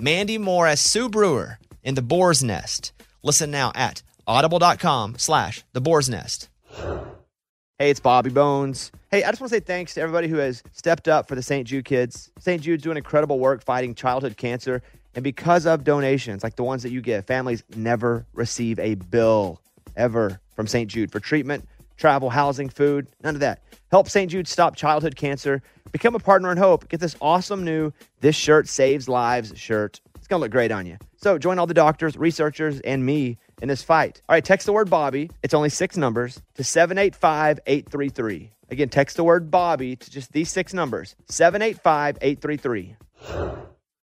Mandy Moore as Sue Brewer in The Boar's Nest. Listen now at audible.com slash The Boar's Nest. Hey, it's Bobby Bones. Hey, I just want to say thanks to everybody who has stepped up for the St. Jude kids. St. Jude's doing incredible work fighting childhood cancer. And because of donations like the ones that you give, families never receive a bill ever from St. Jude for treatment, travel, housing, food, none of that. Help St. Jude stop childhood cancer. Become a partner in hope. Get this awesome new This Shirt Saves Lives shirt. It's going to look great on you. So join all the doctors, researchers, and me in this fight. All right, text the word Bobby. It's only six numbers to 785 833. Again, text the word Bobby to just these six numbers 785 833.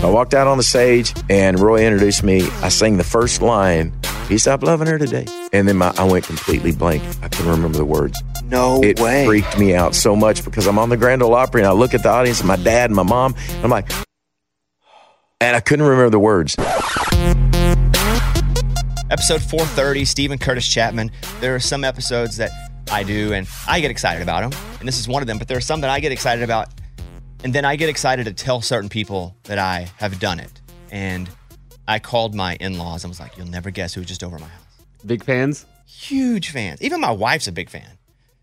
I walked out on the stage and Roy introduced me. I sang the first line. He stopped loving her today. And then my, I went completely blank. I couldn't remember the words. No it way. It freaked me out so much because I'm on the Grand Ole Opry and I look at the audience my dad and my mom. And I'm like, and I couldn't remember the words. Episode 430, Steven Curtis Chapman. There are some episodes that I do and I get excited about them. And this is one of them, but there are some that I get excited about. And then I get excited to tell certain people that I have done it. And I called my in laws and was like, you'll never guess who was just over my house. Big fans? Huge fans. Even my wife's a big fan.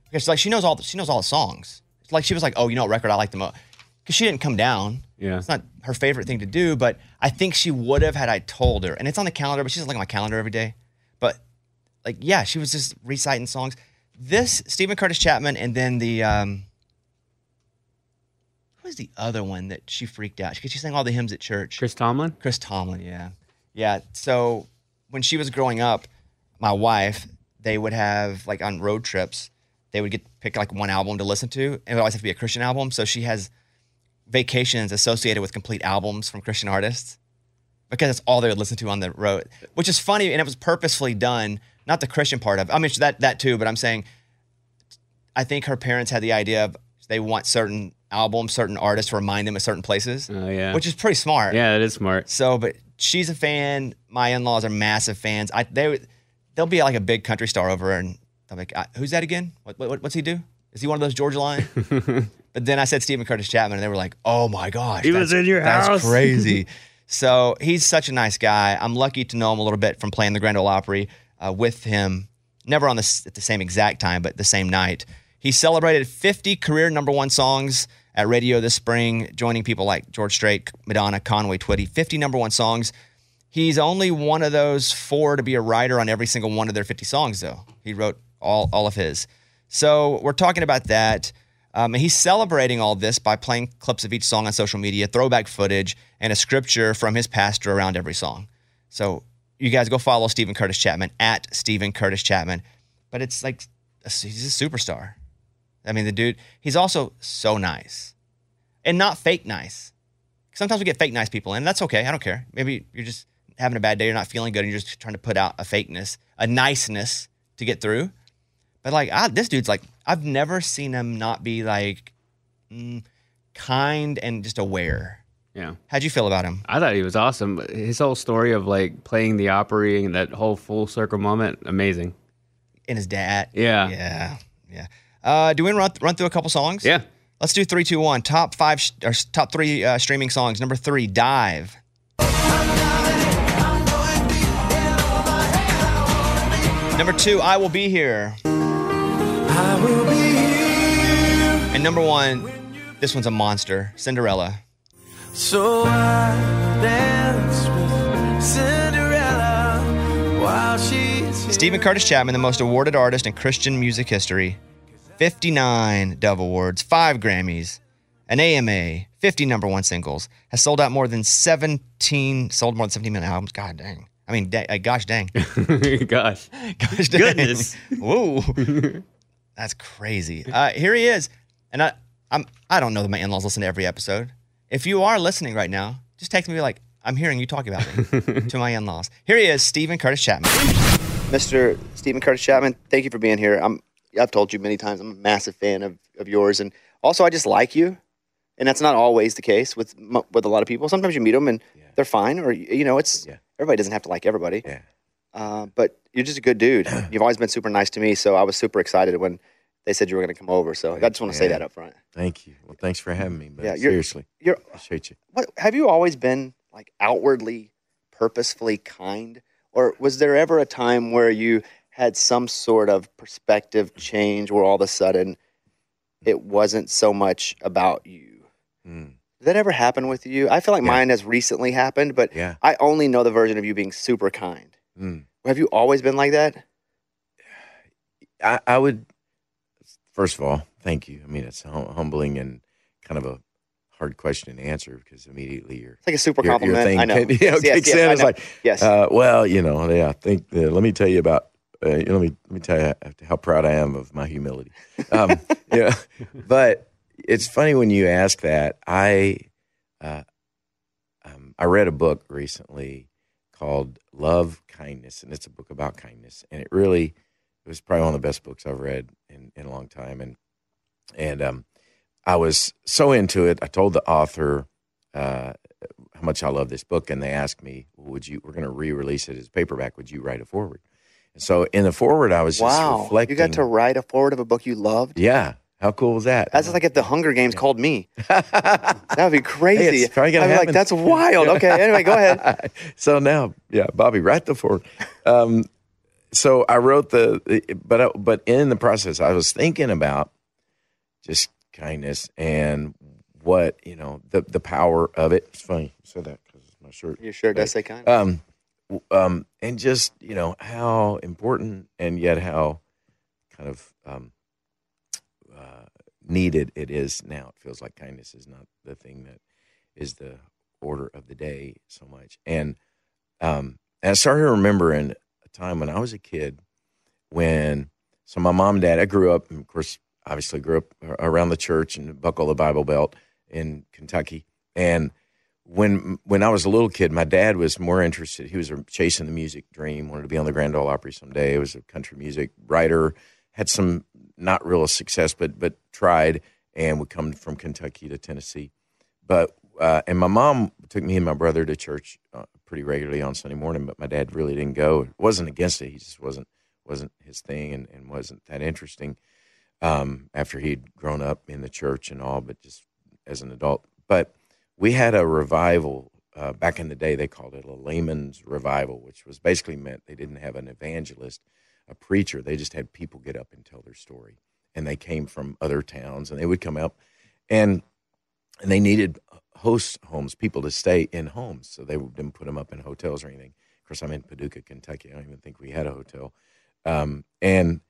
Because like she knows all the, she knows all the songs. It's like she was like, oh, you know what record I like the most? Because she didn't come down. Yeah. It's not her favorite thing to do, but I think she would have had I told her. And it's on the calendar, but she doesn't look at my calendar every day. But like, yeah, she was just reciting songs. This Steven Curtis Chapman, and then the um, was the other one that she freaked out? Because she sang all the hymns at church. Chris Tomlin? Chris Tomlin, yeah. Yeah. So when she was growing up, my wife, they would have like on road trips, they would get pick like one album to listen to. And it would always have to be a Christian album. So she has vacations associated with complete albums from Christian artists because it's all they would listen to on the road, which is funny. And it was purposefully done, not the Christian part of it. I mean, that, that too, but I'm saying, I think her parents had the idea of they want certain albums, certain artists to remind them of certain places. Oh, yeah. Which is pretty smart. Yeah, that is smart. So, but she's a fan. My in-laws are massive fans. I they they'll be like a big country star over, and I'm like, "Uh, who's that again? What, what what's he do? Is he one of those Georgia Line? but then I said Steven Curtis Chapman, and they were like, oh my gosh, He was in your that's house." That's crazy. so he's such a nice guy. I'm lucky to know him a little bit from playing the Grand Ole Opry uh, with him. Never on the at the same exact time, but the same night. He celebrated 50 career number one songs at radio this spring, joining people like George Strait, Madonna, Conway Twitty. 50 number one songs. He's only one of those four to be a writer on every single one of their 50 songs, though. He wrote all, all of his. So we're talking about that. Um, and he's celebrating all this by playing clips of each song on social media, throwback footage, and a scripture from his pastor around every song. So you guys go follow Steven Curtis Chapman at Steven Curtis Chapman. But it's like, he's a superstar. I mean, the dude, he's also so nice and not fake nice. Sometimes we get fake nice people, and that's okay. I don't care. Maybe you're just having a bad day, you're not feeling good, and you're just trying to put out a fakeness, a niceness to get through. But like, I, this dude's like, I've never seen him not be like mm, kind and just aware. Yeah. How'd you feel about him? I thought he was awesome. His whole story of like playing the Opry and that whole full circle moment, amazing. And his dad. Yeah. Yeah. Yeah. Uh, do we want to run, run through a couple songs? Yeah. Let's do three, two, one. Top five, sh- or top three uh, streaming songs. Number three, Dive. Number two, I Will Be Here. And number one, this one's a monster Cinderella. So I dance with Cinderella while she's Steven Curtis Chapman, the most awarded artist in Christian music history. 59 Dove Awards, 5 Grammys, an AMA, 50 number one singles, has sold out more than 17, sold more than 17 million albums. God dang. I mean, da- uh, gosh dang. Gosh. Gosh dang. Goodness. Whoa. That's crazy. Uh, here he is. And I, I'm, I don't know that my in laws listen to every episode. If you are listening right now, just text me like, I'm hearing you talk about me to my in laws. Here he is, Steven Curtis Chapman. Mr. Steven Curtis Chapman, thank you for being here. I'm, I've told you many times, I'm a massive fan of, of yours. And also, I just like you. And that's not always the case with with a lot of people. Sometimes you meet them and they're fine, or you know, it's Yeah. everybody doesn't have to like everybody. Yeah. Uh, but you're just a good dude. You've always been super nice to me, so I was super excited when they said you were going to come over. So I just want to say that up front. Thank you. Well, thanks for having me. But Yeah, you're- seriously, You're appreciate you. what have you always been like outwardly purposefully kind or was there ever a time where you had some sort of perspective change where all of a sudden it wasn't so much about you Mm. did that ever happen with you i feel like Yeah. mine has recently happened but Yeah. i only know the version of you being super kind Mm. have you always been like that I, I would, first of all, thank you. I mean, it's hum- humbling and kind of a hard question to answer because immediately you're. it's like a super compliment i know yes, yes, kicks yes, in. I It's like, yes Uh, well, you know, yeah. I think. Uh, let me tell you about. Uh, let me let me tell you how proud I am of my humility. Um, but it's funny when you ask that. I uh, um, I read a book recently called Love Kindness, and it's a book about kindness, and it really it was probably one of the best books I've read in, in a long time, and and um, I was so into it. I told the author. Uh, how much I love this book, and they asked me, "Would you? We're going to re-release it as paperback. Would you write a foreword?" So in the foreword, I was just wow reflecting. you got to write a foreword of a book you loved yeah. How cool was that? that's like if the hunger games called me that would be crazy it's probably gonna I'd be like that's wild okay anyway go ahead so now, yeah, Bobby, write the foreword. Um, so I wrote the, but I, but in the process, I was thinking about just kindness and what you know the the power of it. It's funny you said that because my shirt. You sure does say kind. Um, um, and just you know how important and yet how kind of um, uh, needed it is now. It feels like kindness is not the thing that is the order of the day so much. And um, and I started remembering a time when I was a kid when so my mom and dad I grew up of course obviously grew up around the church and buckle the Bible belt in Kentucky and when when I was a little kid my dad was more interested he was chasing the music dream wanted to be on the Grand Ole Opry someday he was a country music writer had some not real success but but tried and would come from Kentucky to Tennessee but uh, and my mom took me and my brother to church uh, pretty regularly on Sunday morning, but my dad really didn't go. It wasn't against it; he just wasn't wasn't his thing, and, and wasn't that interesting. Um, after he'd grown up in the church and all, but just as an adult. But we had a revival uh, back in the day. They called it a layman's revival, which was basically meant they didn't have an evangelist, a preacher. They just had people get up and tell their story, and they came from other towns, and they would come up, and and they needed host homes, people to stay in homes. So they didn't put them up in hotels or anything. Of course, I'm in Paducah, Kentucky. I don't even think we had a hotel. Um, and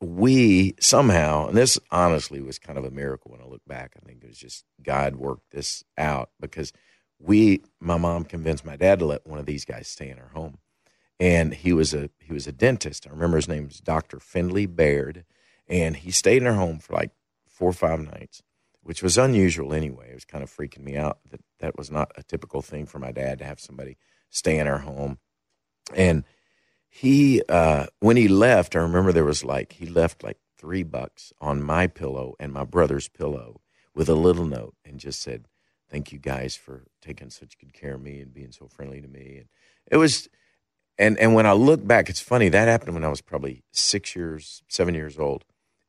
we somehow, and this honestly was kind of a miracle when I look back. I think it was just God worked this out because we, my mom convinced my dad to let one of these guys stay in our home. And he was a he was a dentist. I remember his name was Dr. Findley Baird. And he stayed in our home for like four or five nights which was unusual anyway. It was kind of freaking me out that that was not a typical thing for my dad to have somebody stay in our home. And he, uh, when he left, I remember there was like, he left like three bucks on my pillow and my brother's pillow with a little note and just said, Thank you guys for taking such good care of me and being so friendly to me. And it was, and, and when I look back, it's funny, that happened when I was probably six years, seven years old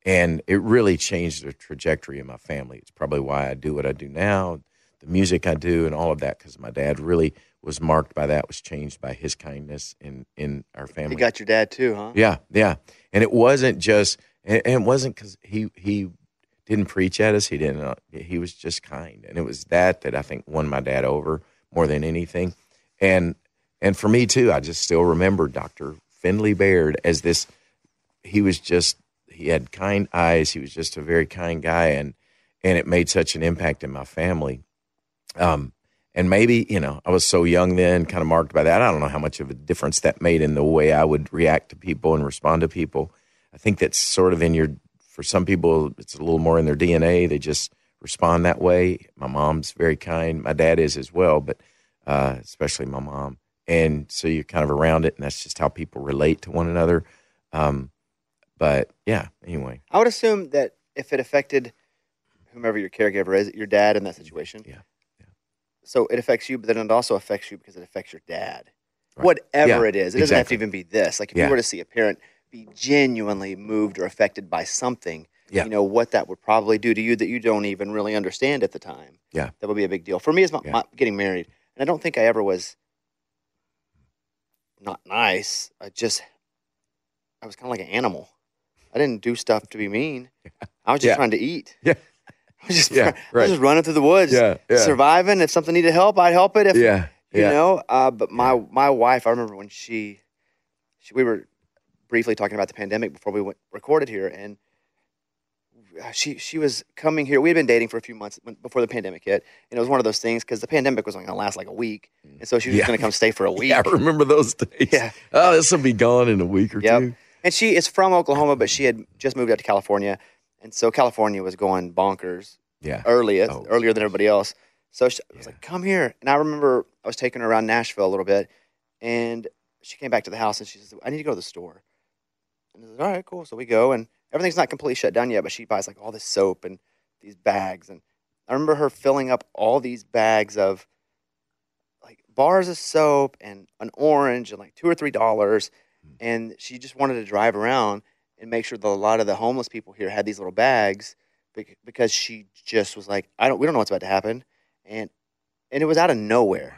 and it really changed the trajectory of my family. It's probably why I do what I do now, the music I do, and all of that. Because my dad really was marked by that, was changed by his kindness in in our family. You got your dad too, huh? yeah, yeah, and it wasn't just, and it wasn't because he he didn't preach at us. He didn't. Uh, he was just kind, and it was that that I think won my dad over more than anything. And and for me too, I just still remember Doctor Finley Baird as this. He was just he had kind eyes. He was just a very kind guy, and and it made such an impact in my family. Um, and maybe you know I was so young then, kind of marked by that. I don't know how much of a difference that made in the way I would react to people and respond to people. I think that's sort of in your. For some people, it's a little more in their DNA. They just respond that way. My mom's very kind. My dad is as well, but uh, especially my mom. And so you're kind of around it, and that's just how people relate to one another. Um, but yeah, anyway, I would assume that if it affected whomever your caregiver is, your dad in that situation. Yeah, So it affects you, but then it also affects you because it affects your dad. Right. Whatever Yeah, it is, it doesn't have to even be this. Like if Yeah. you were to see a parent be genuinely moved or affected by something, Yeah. you know what that would probably do to you that you don't even really understand at the time. Yeah. that would be a big deal for me. Is my, my getting married, and I don't think I ever was not nice. I just I was kind of like an animal. I didn't do stuff to be mean. I was just trying to eat. Yeah. I was just, Yeah, right. just running through the woods, Yeah, yeah. surviving. If something needed help, I'd help it. If yeah, you yeah, know. Uh, but my my wife, I remember when she, she, we were briefly talking about the pandemic before we went recorded here, and uh, she she was coming here. We had been dating for a few months when, before the pandemic hit, and it was one of those things because the pandemic was only going to last like a week, and so she was Yeah. just going to come stay for a week. yeah. I remember those days. Yeah. Oh, this will be gone in a week or Yep. two. And she is from Oklahoma, but she had just moved out to California, and so California was going bonkers Yeah. early, Oh, earlier than everybody else. So she, I was Yeah. like, "Come here!" And I remember I was taking her around Nashville a little bit, and she came back to the house and she says, "I need to go to the store." And I was like, "All right, cool." So we go, and everything's not completely shut down yet, but she buys like all this soap and these bags, and I remember her filling up all these bags of like bars of soap and an orange and like two or three dollars, hmm. and she just wanted to drive around and make sure that a lot of the homeless people here had these little bags because she just was like, I don't, we don't know what's about to happen, and and it was out of nowhere.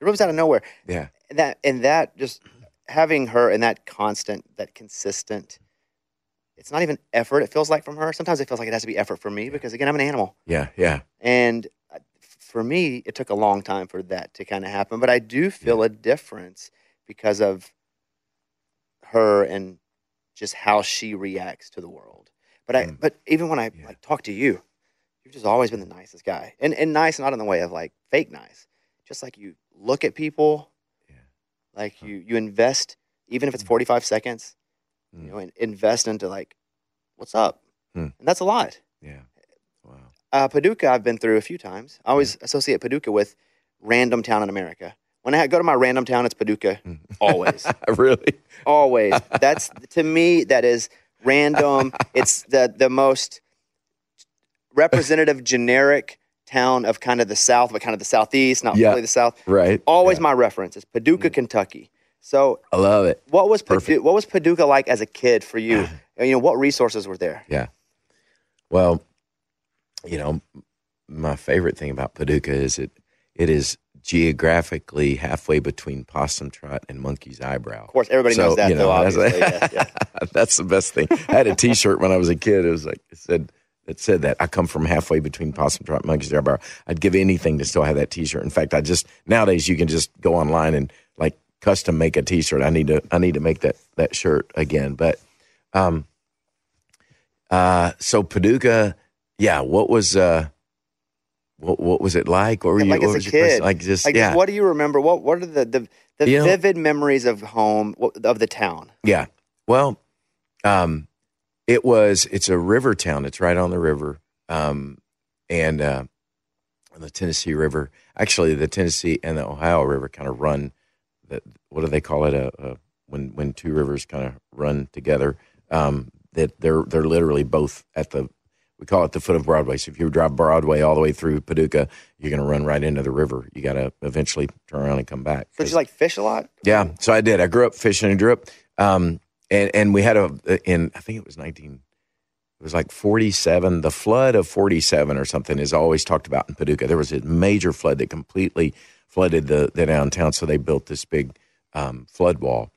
It was out of nowhere. Yeah. And that and that just having her and that constant, that consistent. It's not even effort. It feels like from her. Sometimes it feels like it has to be effort for me because again, I'm an animal, Yeah. Yeah. and uh, for me, it took a long time for that to kind of happen. But I do feel a difference because of her and just how she reacts to the world. But I, Mm. but even when I Yeah. like talk to you, you've just always been the nicest guy, and and nice not in the way of like fake nice, just like you look at people, Yeah. like Huh. you you invest even if it's Mm. 45 seconds, Mm. you know, and invest into like what's up, Mm. and that's a lot. Yeah. Wow. Uh, Paducah, I've been through a few times. I always associate Paducah with random town in America. When I go to my random town, it's Paducah. Mm. Always, really? always. That's to me that is random. It's the the most representative, generic town of kind of the South, but kind of the Southeast, not Yeah. really the South. Right. Always Yeah. my reference is Paducah, Kentucky. So, I love it. what was Padu- what was Paducah like as a kid for you? you know, what resources were there? Yeah. Well, you know, my favorite thing about Paducah is it it is geographically halfway between Possum Trot and Monkey's Eyebrow. Of course, everybody So, knows that, you know, though. that's- Obviously, yeah, yeah. That's the best thing. I had a T-shirt when I was a kid. It was like it said it said that I come from halfway between Possum Trot and Monkey's Eyebrow. I'd give anything to still have that T-shirt. In fact, I just nowadays you can just go online and like custom make a T-shirt. I need to I need to make that that shirt again. But um, uh, so Paducah, yeah. What was uh, what what was it like? What were you like what as a was your first- kid, like just Like, yeah what do you remember? What What are the the, the You know- vivid memories of home of the town? Yeah. Well, um, it was. It's a river town. It's right on the river, um, and uh, on the Tennessee River. Actually, the Tennessee and the Ohio River kind of run. The, what do they call it? A, a when when two rivers kind of run together. Um, that they're they're literally both at the. We call it the foot of Broadway. So if you drive Broadway all the way through Paducah, you're going to run right into the river. You got to eventually turn around and come back. So did you like fish a lot? Yeah, so I did. I grew up fishing and grew up, um, and and we had a in I think it was nineteen, it was like forty seven. The flood of forty seven or something is always talked about in Paducah. There was a major flood that completely flooded the the downtown, so they built this big um, flood wall.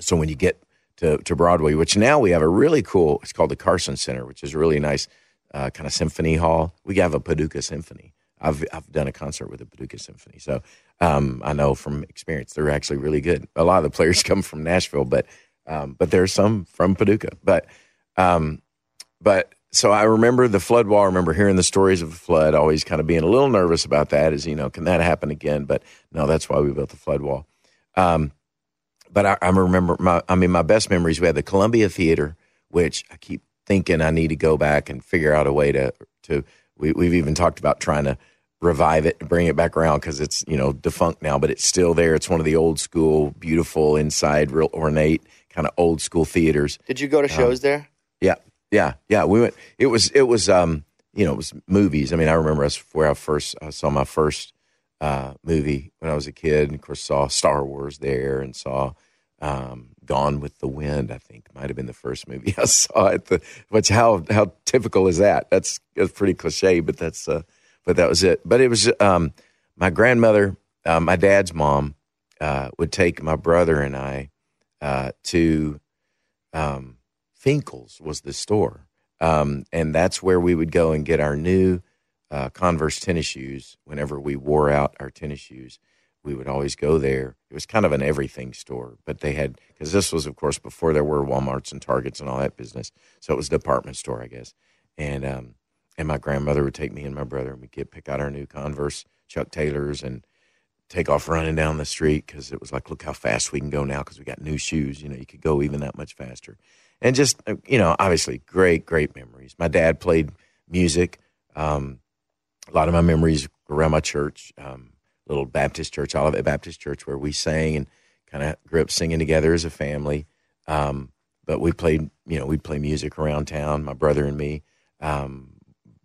So when you get to to Broadway, which now we have a really cool, it's called the Carson Center, which is really nice uh, kind of symphony hall. We have a Paducah Symphony. I've I've done a concert with the Paducah Symphony, so um, I know from experience they're actually really good. A lot of the players come from Nashville, but um, but there's some from Paducah. But um, but so I remember the flood wall. I remember hearing the stories of the flood, always kind of being a little nervous about that. Is you know, can that happen again? But no, that's why we built the flood wall. Um, but I, I remember my, I mean, my best memories. We had the Columbia Theater, which I keep thinking I need to go back and figure out a way to to. We, we've even talked about trying to revive it and bring it back around because it's you know defunct now, but it's still there. It's one of the old school, beautiful inside, real ornate kind of old school theaters. Did you go to shows there? Yeah, yeah, yeah. We went. It was it was um you know it was movies. I mean, I remember us where I first I saw my first uh, movie when I was a kid. And of course, saw Star Wars there and saw um, Gone with the Wind. I think might have been the first movie I saw at the. Which how how typical is that? That's that's pretty cliche, but that's uh, but that was it. But it was um, my grandmother, uh, my dad's mom, uh, would take my brother and I uh, to um, Finkel's was the store, um, and that's where we would go and get our new uh, Converse tennis shoes. Whenever we wore out our tennis shoes, we would always go there. It was kind of an everything store, but they had because this was, of course, before there were WalMarts and Targets and all that business. So it was a department store, I guess. And um, and my grandmother would take me and my brother, and we'd get pick out our new Converse Chuck Taylors and take off running down the street because it was like, look how fast we can go now because we got new shoes. You know, you could go even that much faster. And just, uh, you know, obviously great, great memories. My dad played music. Um, a lot of my memories around my church, um, little Baptist church, Olivet Baptist Church, where we sang and kind of grew up singing together as a family. Um, but we played, you know, we'd play music around town. My brother and me um,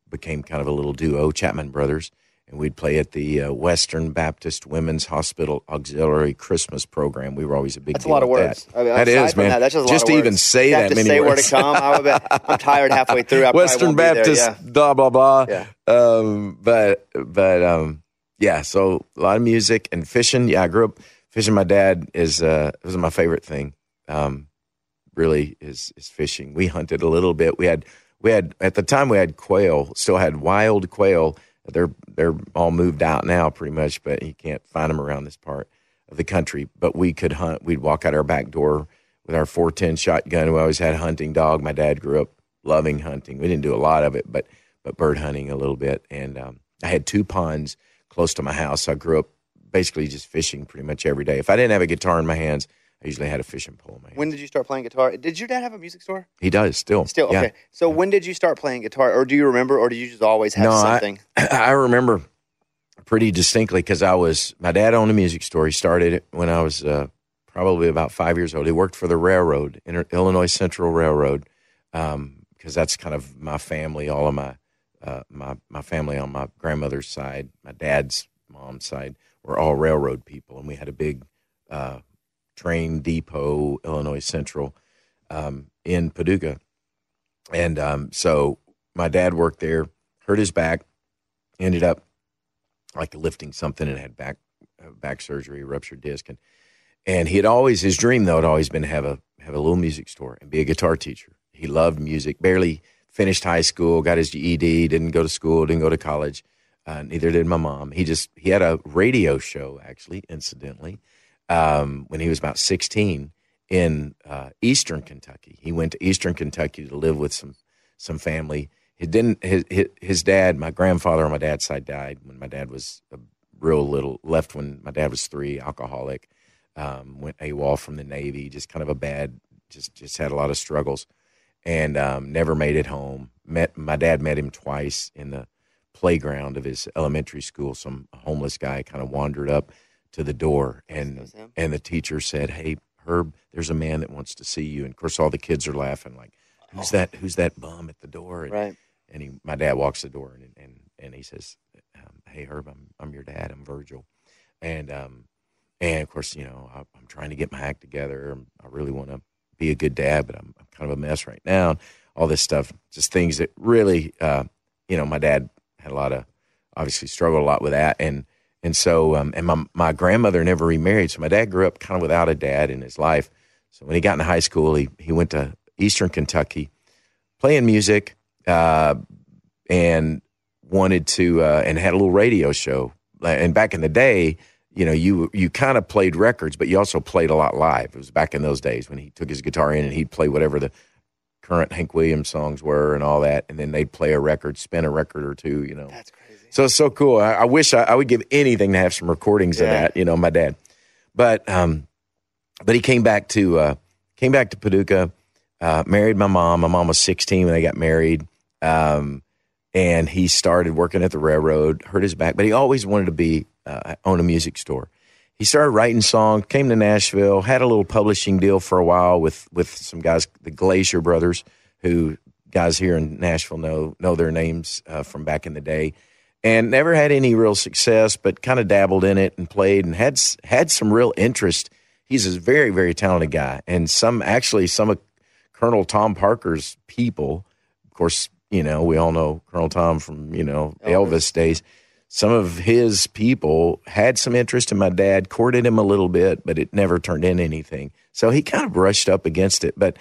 became kind of a little duo, Chapman Brothers and we'd play at the uh, Western Baptist Women's Hospital Auxiliary Christmas Program. We were always a big. That's a lot of words. That, I mean, that is, man. that, that's just just to even words. say that have to many say where to come. I would I'm tired halfway through. I Western won't there, Baptist, yeah. blah blah blah. Yeah. Um, but but um, yeah. So a lot of music and fishing. Yeah, I grew up fishing. My dad is uh, it was my favorite thing. Um, really is is fishing. We hunted a little bit. We had we had at the time we had quail. Still had wild quail. They're they're all moved out now, pretty much. But you can't find them around this part of the country. But we could hunt. We'd walk out our back door with our 410 shotgun. We always had a hunting dog. My dad grew up loving hunting. We didn't do a lot of it, but but bird hunting a little bit. And um, I had two ponds close to my house. I grew up basically just fishing pretty much every day. If I didn't have a guitar in my hands, I usually had a fishing pole in my hand. When did you start playing guitar? Did your dad have a music store? he does still. Still, Yeah. okay. So when did you start playing guitar, or do you remember, or do you just always have No, I- something? I remember pretty distinctly because I was my dad owned a music store. He started it when I was uh, probably about five years old. He worked for the railroad, Illinois Central Railroad, because that's kind of my family. All of my uh, my my family on my grandmother's side, my dad's mom's side, were all railroad people, and we had a big uh, train depot, Illinois Central, um, in Paducah, and um, so my dad worked there, hurt his back, ended up like lifting something and had back uh, back surgery, ruptured disc, and and he had always his dream though had always been to have a have a little music store and be a guitar teacher. He loved music. Barely finished high school, got his GED, didn't go to school, didn't go to college. Uh, neither did my mom. He just he had a radio show actually, incidentally, um, when he was about sixteen in uh, Eastern Kentucky. He went to Eastern Kentucky to live with some some family. He didn't. His, his his dad, my grandfather on my dad's side, died when my dad was a real little. Left when my dad was three, alcoholic. Um, went AWOL from the Navy. Just kind of a bad. Just just had a lot of struggles, and um, never made it home. Met my dad. Met him twice in the playground of his elementary school. Some homeless guy kind of wandered up to the door, and and the teacher said, "Hey, Herb, there's a man that wants to see you." And of course, all the kids are laughing, like, "Who's that? Who's that bum at the door?" And, Right. and he, my dad walks the door and and and he says, um, "Hey, Herb, I'm I'm your dad. I'm Virgil," and um, and of course, you know, I, I'm trying to get my act together. I really want to be a good dad, but I'm, kind of a mess right now. All this stuff, just things that really, uh, you know, my dad had a lot of obviously struggled a lot with that, and and so um, and my my grandmother never remarried, so my dad grew up kind of without a dad in his life. So when he got into high school, he he went to Eastern Kentucky, playing music, uh, and wanted to uh, and had a little radio show. And back in the day, you know, you you kind of played records, but you also played a lot live. It was back in those days when he took his guitar in and he'd play whatever the current Hank Williams songs were and all that, and then they'd play a record, spin a record or two, you know. That's crazy. So it's so cool. I, I wish I, I would give anything to have some recordings of that. You know, my dad, but um, but he came back to uh, came back to Paducah, uh, married my mom. My mom was sixteen when they got married, um, and he started working at the railroad. Hurt his back, but he always wanted to be uh, own a music store. He started writing songs. Came to Nashville. Had a little publishing deal for a while with with some guys, the Glaser Brothers, who guys here in Nashville know know their names uh, from back in the day and never had any real success, but kind of dabbled in it and played and had had some real interest. He's a very very talented guy, and some actually some of Colonel Tom Parker's people, of course, you know we all know Colonel Tom from you know Elvis, days. Some of his people had some interest in my dad, courted him a little bit, but it never turned into anything. So he kind of brushed up against it, but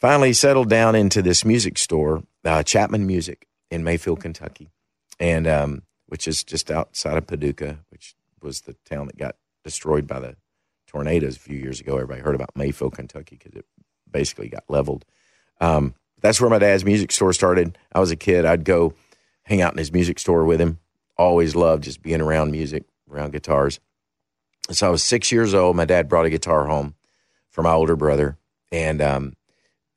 finally settled down into this music store, uh, Chapman Music in Mayfield, Kentucky and um, which is just outside of Paducah, which was the town that got destroyed by the tornadoes a few years ago. Everybody heard about Mayfield, Kentucky, because it basically got leveled. Um, that's where my dad's music store started. I was a kid. I'd go hang out in his music store with him. Always loved just being around music, around guitars. So I was six years old. My dad brought a guitar home for my older brother, and um,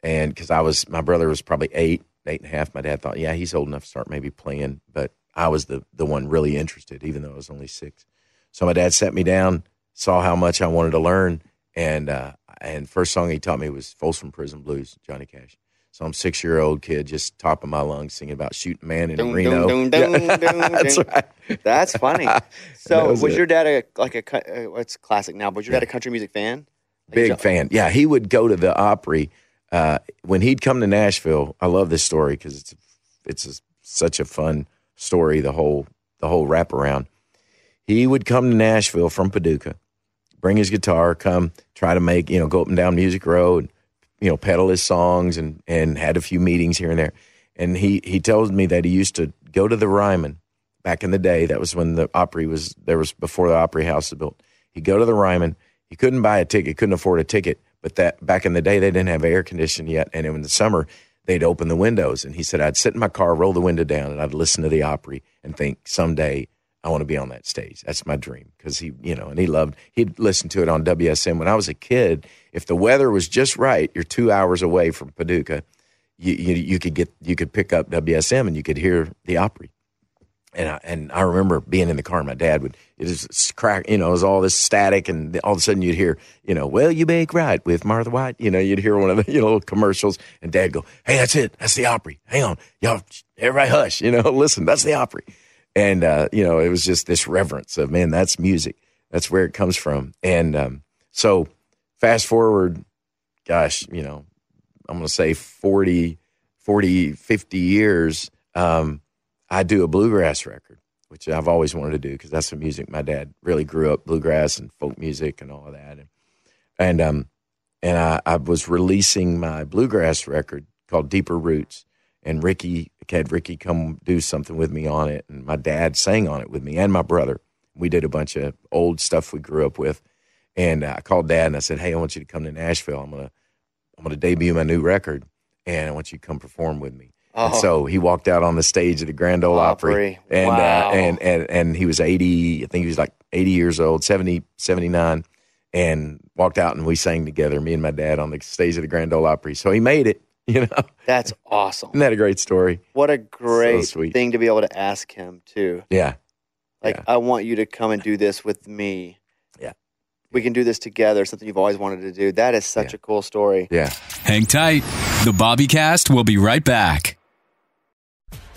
and because I was my brother was probably eight, eight and a half. My dad thought, yeah, he's old enough to start maybe playing, but I was the the one really interested, even though I was only six. So my dad sat me down, saw how much I wanted to learn, and uh, and first song he taught me was Folsom Prison Blues, Johnny Cash. So I'm six year old kid, just top of my lungs, singing about shooting man in Dun, Reno. dun, dun, Yeah. dun, dun, That's right. That's funny. That So, was was, your dad a like a uh, what's classic now? But was your dad a country music fan? Like, Big fan. Yeah, he would go to the Opry uh, when he'd come to Nashville. I love this story because it's it's a, such a fun story. The whole the whole wraparound. He would come to Nashville from Paducah, bring his guitar, come try to make you know go up and down Music Row, you know peddle his songs and and had a few meetings here and there. And he he tells me that he used to go to the Ryman back in the day. That was when the Opry was there was before the Opry House was built. He'd go to the Ryman. He couldn't buy a ticket, couldn't afford a ticket. But that back in the day, they didn't have air conditioning yet, and in the summer they'd open the windows. And he said I'd sit in my car, roll the window down, and I'd listen to the Opry and think someday I want to be on that stage. That's my dream because he, you know, and he loved. He'd listen to it on WSM when I was a kid. If the weather was just right, you're two hours away from Paducah. You, you you could get you could pick up WSM and you could hear the Opry. And I, and I remember being in the car. My dad would it was crack, you know, it was all this static, and all of a sudden you'd hear, you know, well, you bake right with Martha White. You know, you'd hear one of the you know little commercials, and Dad go, "Hey, that's it. That's the Opry. Hang on, y'all, everybody, hush. You know, listen, that's the Opry." And uh, you know, it was just this reverence of man, that's music. That's where it comes from. And um, so, fast forward, gosh, you know, I'm going to say 40, 40, 50 years. Um, I do a bluegrass record, which I've always wanted to do because that's the music my dad really grew up bluegrass and folk music and all of that. And, and, um, and I, I was releasing my bluegrass record called Deeper Roots. And Ricky had Ricky come do something with me on it. And my dad sang on it with me and my brother. We did a bunch of old stuff we grew up with. And I called dad and I said, Hey, I want you to come to Nashville. I'm going to, I'm going to debut my new record and I want you to come perform with me. And Oh. so he walked out on the stage at the Grand Ole Opry, Opry. and Wow. uh, and and and he was 80, I think he was like 80 years old, 70 79 and walked out and we sang together me and my dad on the stage of the Grand Ole Opry. So he made it, you know. That's awesome. Isn't that a great story? What a great sweet. thing to be able to ask him too. Yeah. Like, Yeah. I want you to come and do this with me. Yeah. We can do this together. Something you've always wanted to do. That is such Yeah. a cool story. Yeah. Hang tight. The Bobby Cast will be right back.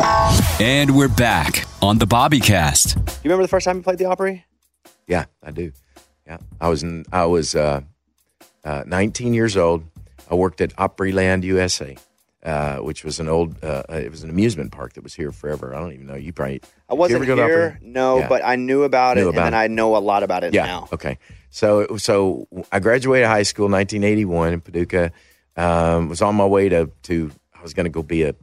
And we're back on the Bobbycast. You remember the first time you played the Opry? Yeah, I do. Yeah, I was in, I was uh, uh, 19 years old. I worked at Opryland USA, uh, which was an old. Uh, it was an amusement park that was here forever. I don't even know. You probably. I wasn't you ever go to here, no, Yeah. but I knew about Knew it, about and it. I know a lot about it Yeah. now. Okay. So so I graduated high school in 1981 in Paducah. Um, was on my way to to. I was going to go be a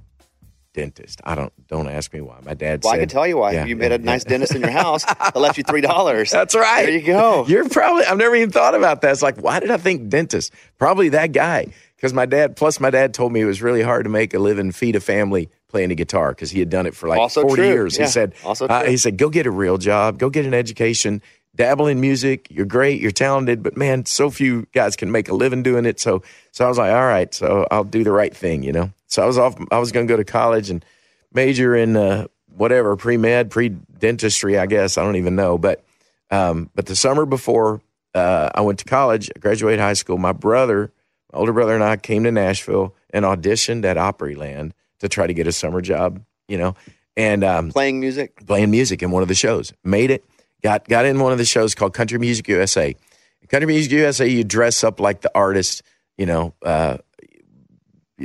dentist. I don't don't ask me why. My dad Well, said. I can tell you why. Yeah, you made yeah, a nice dentist in your house that left you three dollars. That's right. There you go. You're probably. I've never even thought about that. It's like, why did I think dentist? Probably that guy. Because my dad. Plus, my dad told me it was really hard to make a living, feed a family playing a guitar because he had done it for like Also 40 true. years. Yeah, He said. also uh, he said, go get a real job. Go get an education. Dabble in music. You're great. You're talented. But man, so few guys can make a living doing it. So, so I was like, all right. So I'll do the right thing. You know. So I was off. I was going to go to college and major in uh, whatever pre med, pre dentistry. I guess I don't even know. But um, but the summer before uh, I went to college, I graduated high school, my brother, my older brother, and I came to Nashville and auditioned at Opryland to try to get a summer job. You know, and um, Playing music. playing music in one of the shows. Made it. Got got in one of the shows called Country Music USA. Country Music USA, you dress up like the artist. You know, uh,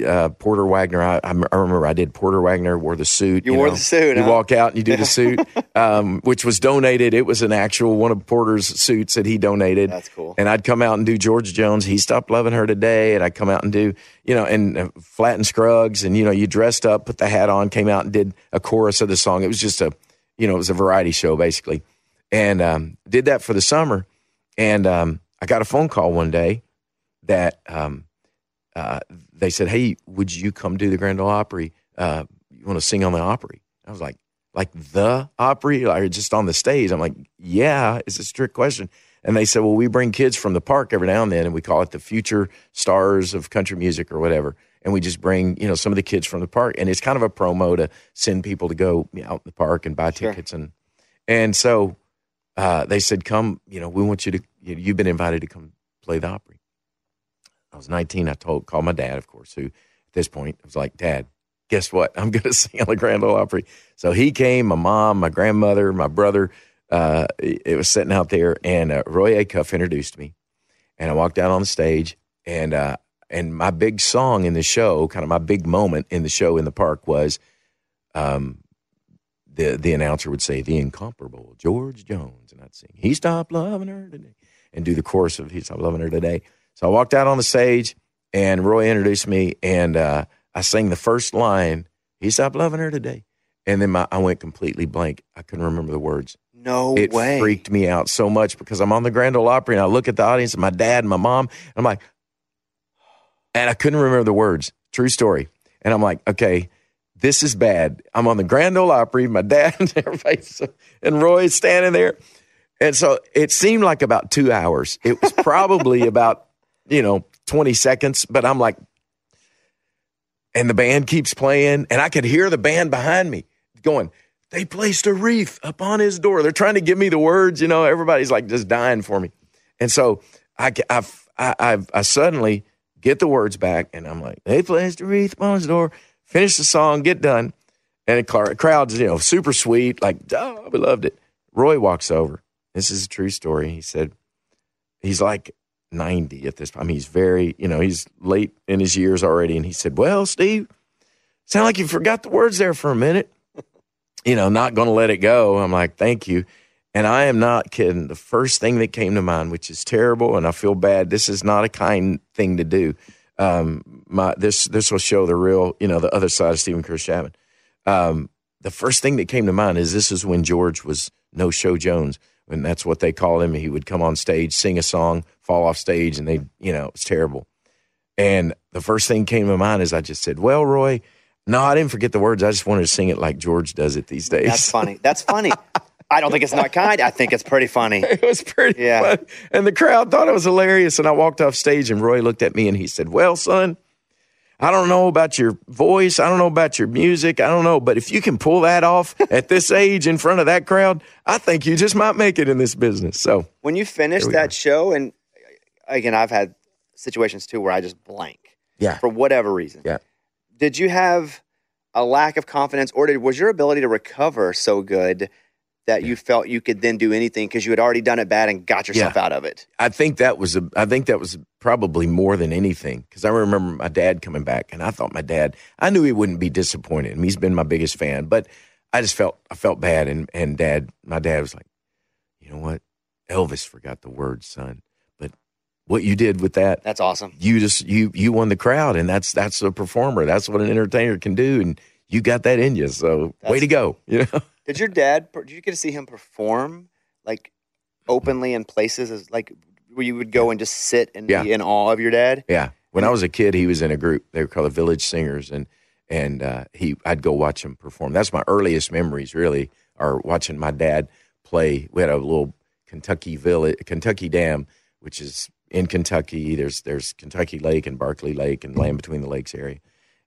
uh, Porter Wagoner. I, I remember I did Porter Wagoner. Wore the suit. You wore know. the suit, You huh? walk out and you do the suit, um, which was donated. It was an actual one of Porter's suits that he donated. That's cool. And I'd come out and do George Jones. He stopped loving her today, and I'd come out and do you know and uh, Flatt and Scruggs, and you know you dressed up, put the hat on, came out and did a chorus of the song. It was just a you know it was a variety show basically, and um, did that for the summer. And um, I got a phone call one day that um, uh, they said, "Hey, would you come do the Grand Ole Opry? Uh, you want to sing on the Opry?" I was like, "Like the Opry, or just on the stage?" I'm like, "Yeah." It's a strict question. And they said, well, we bring kids from the park every now and then, and we call it the future stars of country music or whatever. And we just bring, you know, some of the kids from the park, and it's kind of a promo to send people to go out in the park and buy Sure. tickets. And and so uh, they said, come, you know, we want you to, you- you've been invited to come play the Opry. I was 19. I told, called my dad, of course, who at this point was like, Dad, guess what? I'm going to sing on the Grand Ole Opry. So he came, my mom, my grandmother, my brother. Uh, it it was sitting out there, and uh, Roy Acuff introduced me, and I walked out on the stage, and uh, and my big song in the show, kind of my big moment in the show in the park was, um, the the announcer would say the incomparable George Jones, and I'd sing He Stopped Loving Her Today, and do the chorus of He Stopped Loving Her Today. So I walked out on the stage, and Roy introduced me, and uh, I sang the first line, He Stopped Loving Her Today, and then my, I went completely blank. I couldn't remember the words No it way. freaked me out so much because I'm on the Grand Ole Opry and I look at the audience and my dad and my mom and I'm like, and I couldn't remember the words. True story. And I'm like, okay, this is bad. I'm on the Grand Ole Opry, my dad and everybody, and Roy's standing there. And so it seemed like about two hours. It was probably about, you know, 20 seconds, but I'm like, and the band keeps playing, and I could hear the band behind me going, they placed a wreath upon his door. They're trying to give me the words, you know, everybody's like just dying for me. And so I, I, I, I, I suddenly get the words back, and I'm like, they placed a wreath upon his door, finish the song, get done. And the crowd's, you know, super sweet, like, oh, we loved it. Roy walks over. This is a true story. He said, he's like 90 at this point. I mean, he's very, you know, he's late in his years already. And he said, Well, Steve, sound like you forgot the words there for a minute. you know, not going to let it go. I'm like, Thank you. And I am not kidding. The first thing that came to mind, which is terrible, and I feel bad. This is not a kind thing to do. Um, my this this will show the real, you know, the other side of Steven Kerr Chapman. Um, the first thing that came to mind is this is when George was No Show Jones, and that's what they called him. He would come on stage, sing a song, fall off stage, and they, you know, it's terrible. And the first thing came to mind is I just said, "Well, Roy, no, I didn't forget the words. I just wanted to sing it like George does it these days." That's funny. That's funny. I don't think it's not kind. I think it's pretty funny. it was pretty Yeah. fun. And the crowd thought it was hilarious. And I walked off stage and Roy looked at me and he said, Well, son, I don't know about your voice. I don't know about your music. I don't know. But if you can pull that off at this age in front of that crowd, I think you just might make it in this business. So When you we that go. show, and again, I've had situations too where I just blank yeah. for whatever reason. Yeah. Did you have a lack of confidence, or did, was your ability to recover so good that you felt you could then do anything because you had already done it bad and got yourself out of it? I think that was a, I think that was probably more than anything because I remember my dad coming back and I thought my dad I knew he wouldn't be disappointed. He's been my biggest fan, but I just felt I felt bad and and dad my dad was like, you know what, Elvis forgot the words, son, but what you did with that, That's awesome. you just you you won the crowd and that's that's a performer. That's what an entertainer can do and you got that in you. So way to go, you know. Did your dad? Did you get to see him perform like openly in places as like where you would go and just sit and Yeah. be in awe of your dad? Yeah. When I was a kid, he was in a group. They were called the Village Singers, and and uh, he I'd go watch him perform. That's my earliest memories, really, are watching my dad play. We had a little Kentucky village, Kentucky Dam, which is in Kentucky. There's there's Kentucky Lake and Barkley Lake and Land Between the Lakes area.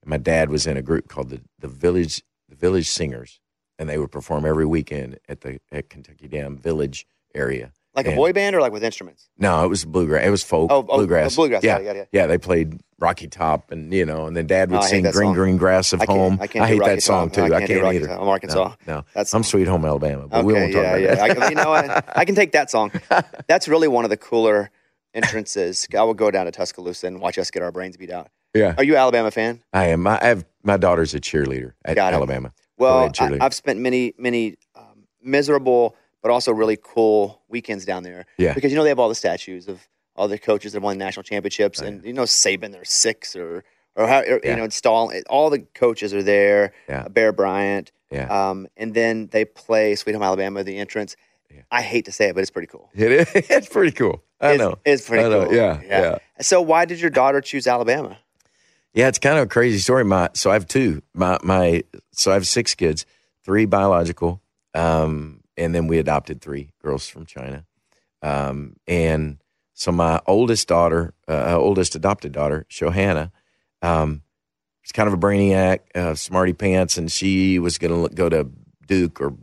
And my dad was in a group called the the Village the Village Singers, and they would perform every weekend at the at Kentucky Dam Village area. Like a boy band or like with instruments? no, it was bluegrass. It was folk, Oh, oh, bluegrass. oh, bluegrass. Yeah, got it, yeah. They played Rocky Top, and you know, and then Dad would Oh, sing "Green song. Green Grass of I Home." I can't do hate Rocky that song too. No, I I can't either. Top. I'm Arkansas. No, no. That's- I'm Sweet Home Alabama, but we Okay, won't talk yeah, about yeah. that. I, you know what? I can take that song. That's really one of the cooler entrances. I will go down to Tuscaloosa and watch us get our brains beat out. yeah, Are you an Alabama fan? I am. I have my daughter's a cheerleader at. Alabama. Well, I, I've spent many, many um, miserable but also really cool weekends down there. Yeah. Because you know they have all the statues of all the coaches that won national championships, Oh, and you know Saban, they're six or or how or, Yeah. you know install all the coaches are there. Yeah. Bear Bryant. Yeah. Um, and then they play Sweet Home Alabama, the entrance. Yeah. I hate to say it, but it's pretty cool. It is. It's pretty cool. I it's, know. It's pretty I know. cool. Yeah, yeah. So why did your daughter choose Alabama? Yeah, it's kind of a crazy story. My so I have two. My my so I have six kids, three biological, um, and then we adopted three girls from China. Um, and so my oldest daughter, uh, oldest adopted daughter, Shaohannah, um, was kind of a brainiac, uh, smarty pants, and she was going to go to Duke or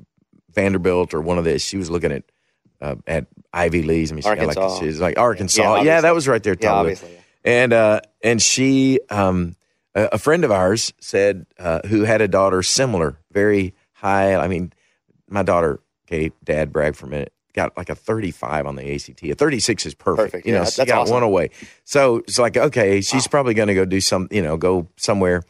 Vanderbilt or one of this. She was looking at uh, at Ivy Lee's. I mean, she got like she's like Arkansas. Yeah, Yeah, that was right there. Yeah, obviously. yeah. And uh, and she, um, a, a friend of ours said, uh, who had a daughter similar, very high. I mean, my daughter, okay, Dad bragged for a minute, got like a 35 on the ACT. A 36 is perfect. Perfect, You yeah, know, she got awesome. one away. So it's like, okay, she's probably going to go do some, you know, go somewhere.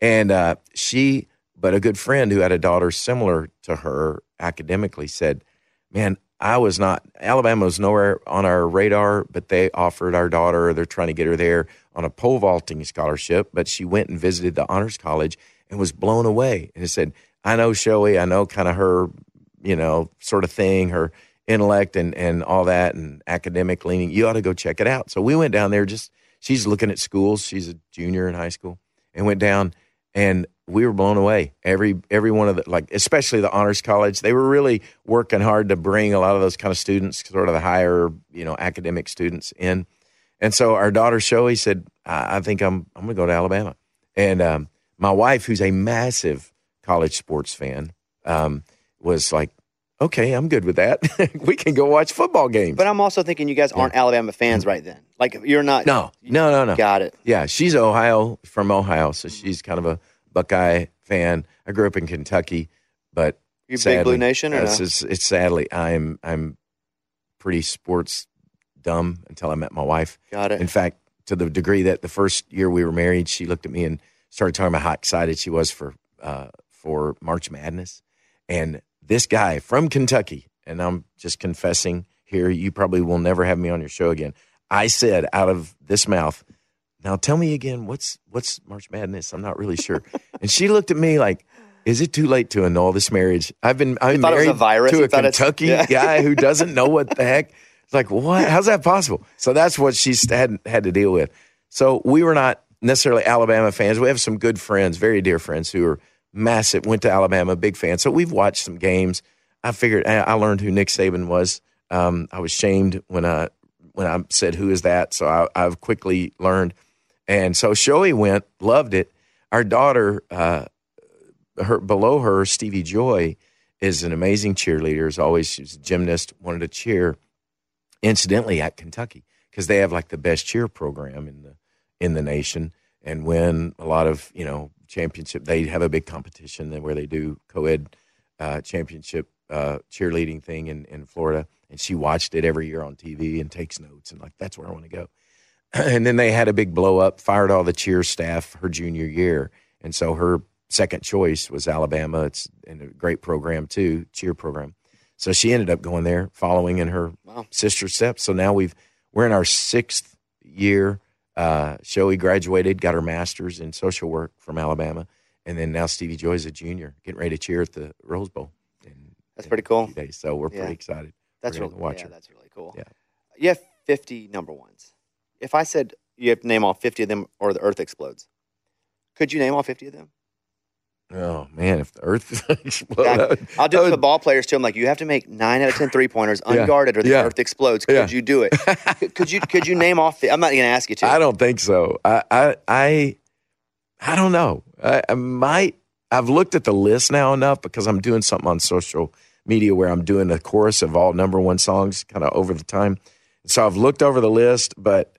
And uh, she, but a good friend who had a daughter similar to her academically said, man, I was not, Alabama was nowhere on our radar, but they offered our daughter, they're trying to get her there on a pole vaulting scholarship. But she went and visited the honors college and was blown away. And said, I know Shaoey, I know kind of her, you know, sort of thing, her intellect and, and all that and academic leaning. You ought to go check it out. So we went down there just, she's looking at schools. She's a junior in high school and went down and we were blown away. Every every one of the like, especially the honors college, they were really working hard to bring a lot of those kind of students, sort of the higher, you know, academic students in. And so our daughter Shaoey said, I, I think I'm I'm gonna go to Alabama. And um, my wife, who's a massive college sports fan, um, was like, Okay, I'm good with that. we can go watch football games. But I'm also thinking you guys aren't Alabama fans right then. Like you're not. no, no, no, no. Got it. Yeah, she's Ohio from Ohio, so she's kind of a Buckeye fan. I grew up in Kentucky, but You big Blue Nation or it's, no? it's sadly I'm I'm pretty sports dumb until I met my wife. Got it. In fact, to the degree that the first year we were married, she looked at me and started talking about how excited she was for uh, for March Madness, and this guy from Kentucky, and I'm just confessing here, you probably will never have me on your show again. I said out of this mouth, now tell me again, what's what's March Madness? I'm not really sure. and she looked at me like, is it too late to annul this marriage? I've been I'm thought it was married a virus? to a Kentucky yeah. guy who doesn't know what the heck. It's like, what? How's that possible? So that's what she's had had to deal with. So we were not necessarily Alabama fans. We have some good friends, very dear friends who are massive, went to Alabama, big fan. So we've watched some games. I figured I learned who Nick Saban was. Um, I was shamed when I when I said who is that. So I, I've quickly learned. And so Shaoey went, loved it. Our daughter, uh, her below her, Stevie Joy, is an amazing cheerleader. Is always she's a gymnast, wanted to cheer. Incidentally, at Kentucky, because they have like the best cheer program in the in the nation, and win a lot of you know championship. They have a big competition where they do co-ed uh, championship uh, cheerleading thing in in Florida, and she watched it every year on TV and takes notes and like that's where I want to go. and then they had a big blow up, fired all the cheer staff her junior year, and so her second choice was Alabama. It's a great program too, cheer program. So she ended up going there, following in her Wow. sister's steps. So now we've we're in our sixth year. Uh, graduated, got her master's in social work from Alabama, and then now Stevie Joy is a junior, getting ready to cheer at the Rose Bowl. In, That's in pretty cool. Days. So we're Yeah. pretty excited. That's really watch yeah, her. That's really cool. Yeah. You have 50 number ones. If I said you have to name all 50 of them or the earth explodes, could you name all 50 of them? Oh man, if the Earth exploded, Yeah, I'll do it to the ball players too. I'm like, you have to make nine out of ten three pointers unguarded or the Yeah. earth explodes. Could Yeah. you do it? could, you could you name off? The, I'm not going to ask you to. I don't think so. I I I, I don't know. I, I might. I've looked at the list now enough because I'm doing something on social media where I'm doing a chorus of all number one songs kind of over the time. So I've looked over the list, but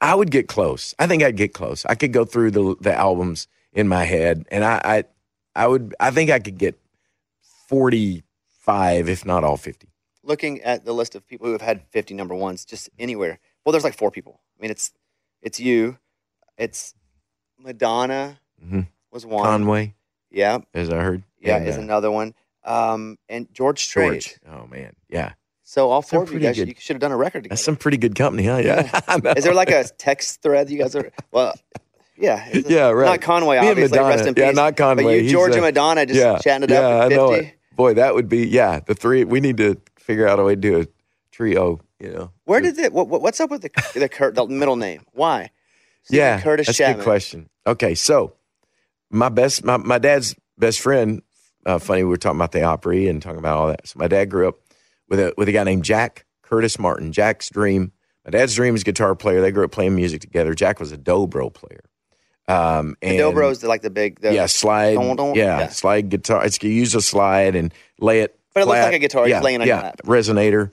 I would get close. I think I'd get close. I could go through the the albums in my head, and I I, I would. I think I could get forty five, if not all fifty. Looking at the list of people who have had 50 number ones, just anywhere. Well, there's like four people. I mean, it's it's you, it's Madonna Mhm. was one. Conway, Yeah, as I heard. yeah, And, is uh, another one. Um, and George Strait. George. Oh man, yeah. So all four of you guys, good- you should have done a record together. That's some pretty good company, huh? Yeah. Know. Is there like a text thread you guys are? Well, yeah, it's- Yeah, right. Not Conway, Me obviously. Rest in Yeah, not Conway. But you, He's, George, uh, and Madonna, just yeah, chatting it yeah, up I know it. Boy, that would be yeah. The three we need to figure out a way to do a trio. You know. Where did it? What, what- what's up with the the, Cur- the middle name? Why? Steven yeah, Curtis that's a good question. Okay, so my best, my, my dad's best friend. Uh, funny, we were talking about the Opry and talking about all that. So my dad grew up with a with a guy named Jack Curtis Martin. Jack's dream. My dad's dream is guitar player. They grew up playing music together. Jack was a dobro player. Um, The and Dobro's the, like the big. The, yeah, slide. Dun, yeah, yeah. slide guitar. It's you use a slide and lay it. But it looks like a guitar, Yeah, laying on yeah, lap. resonator.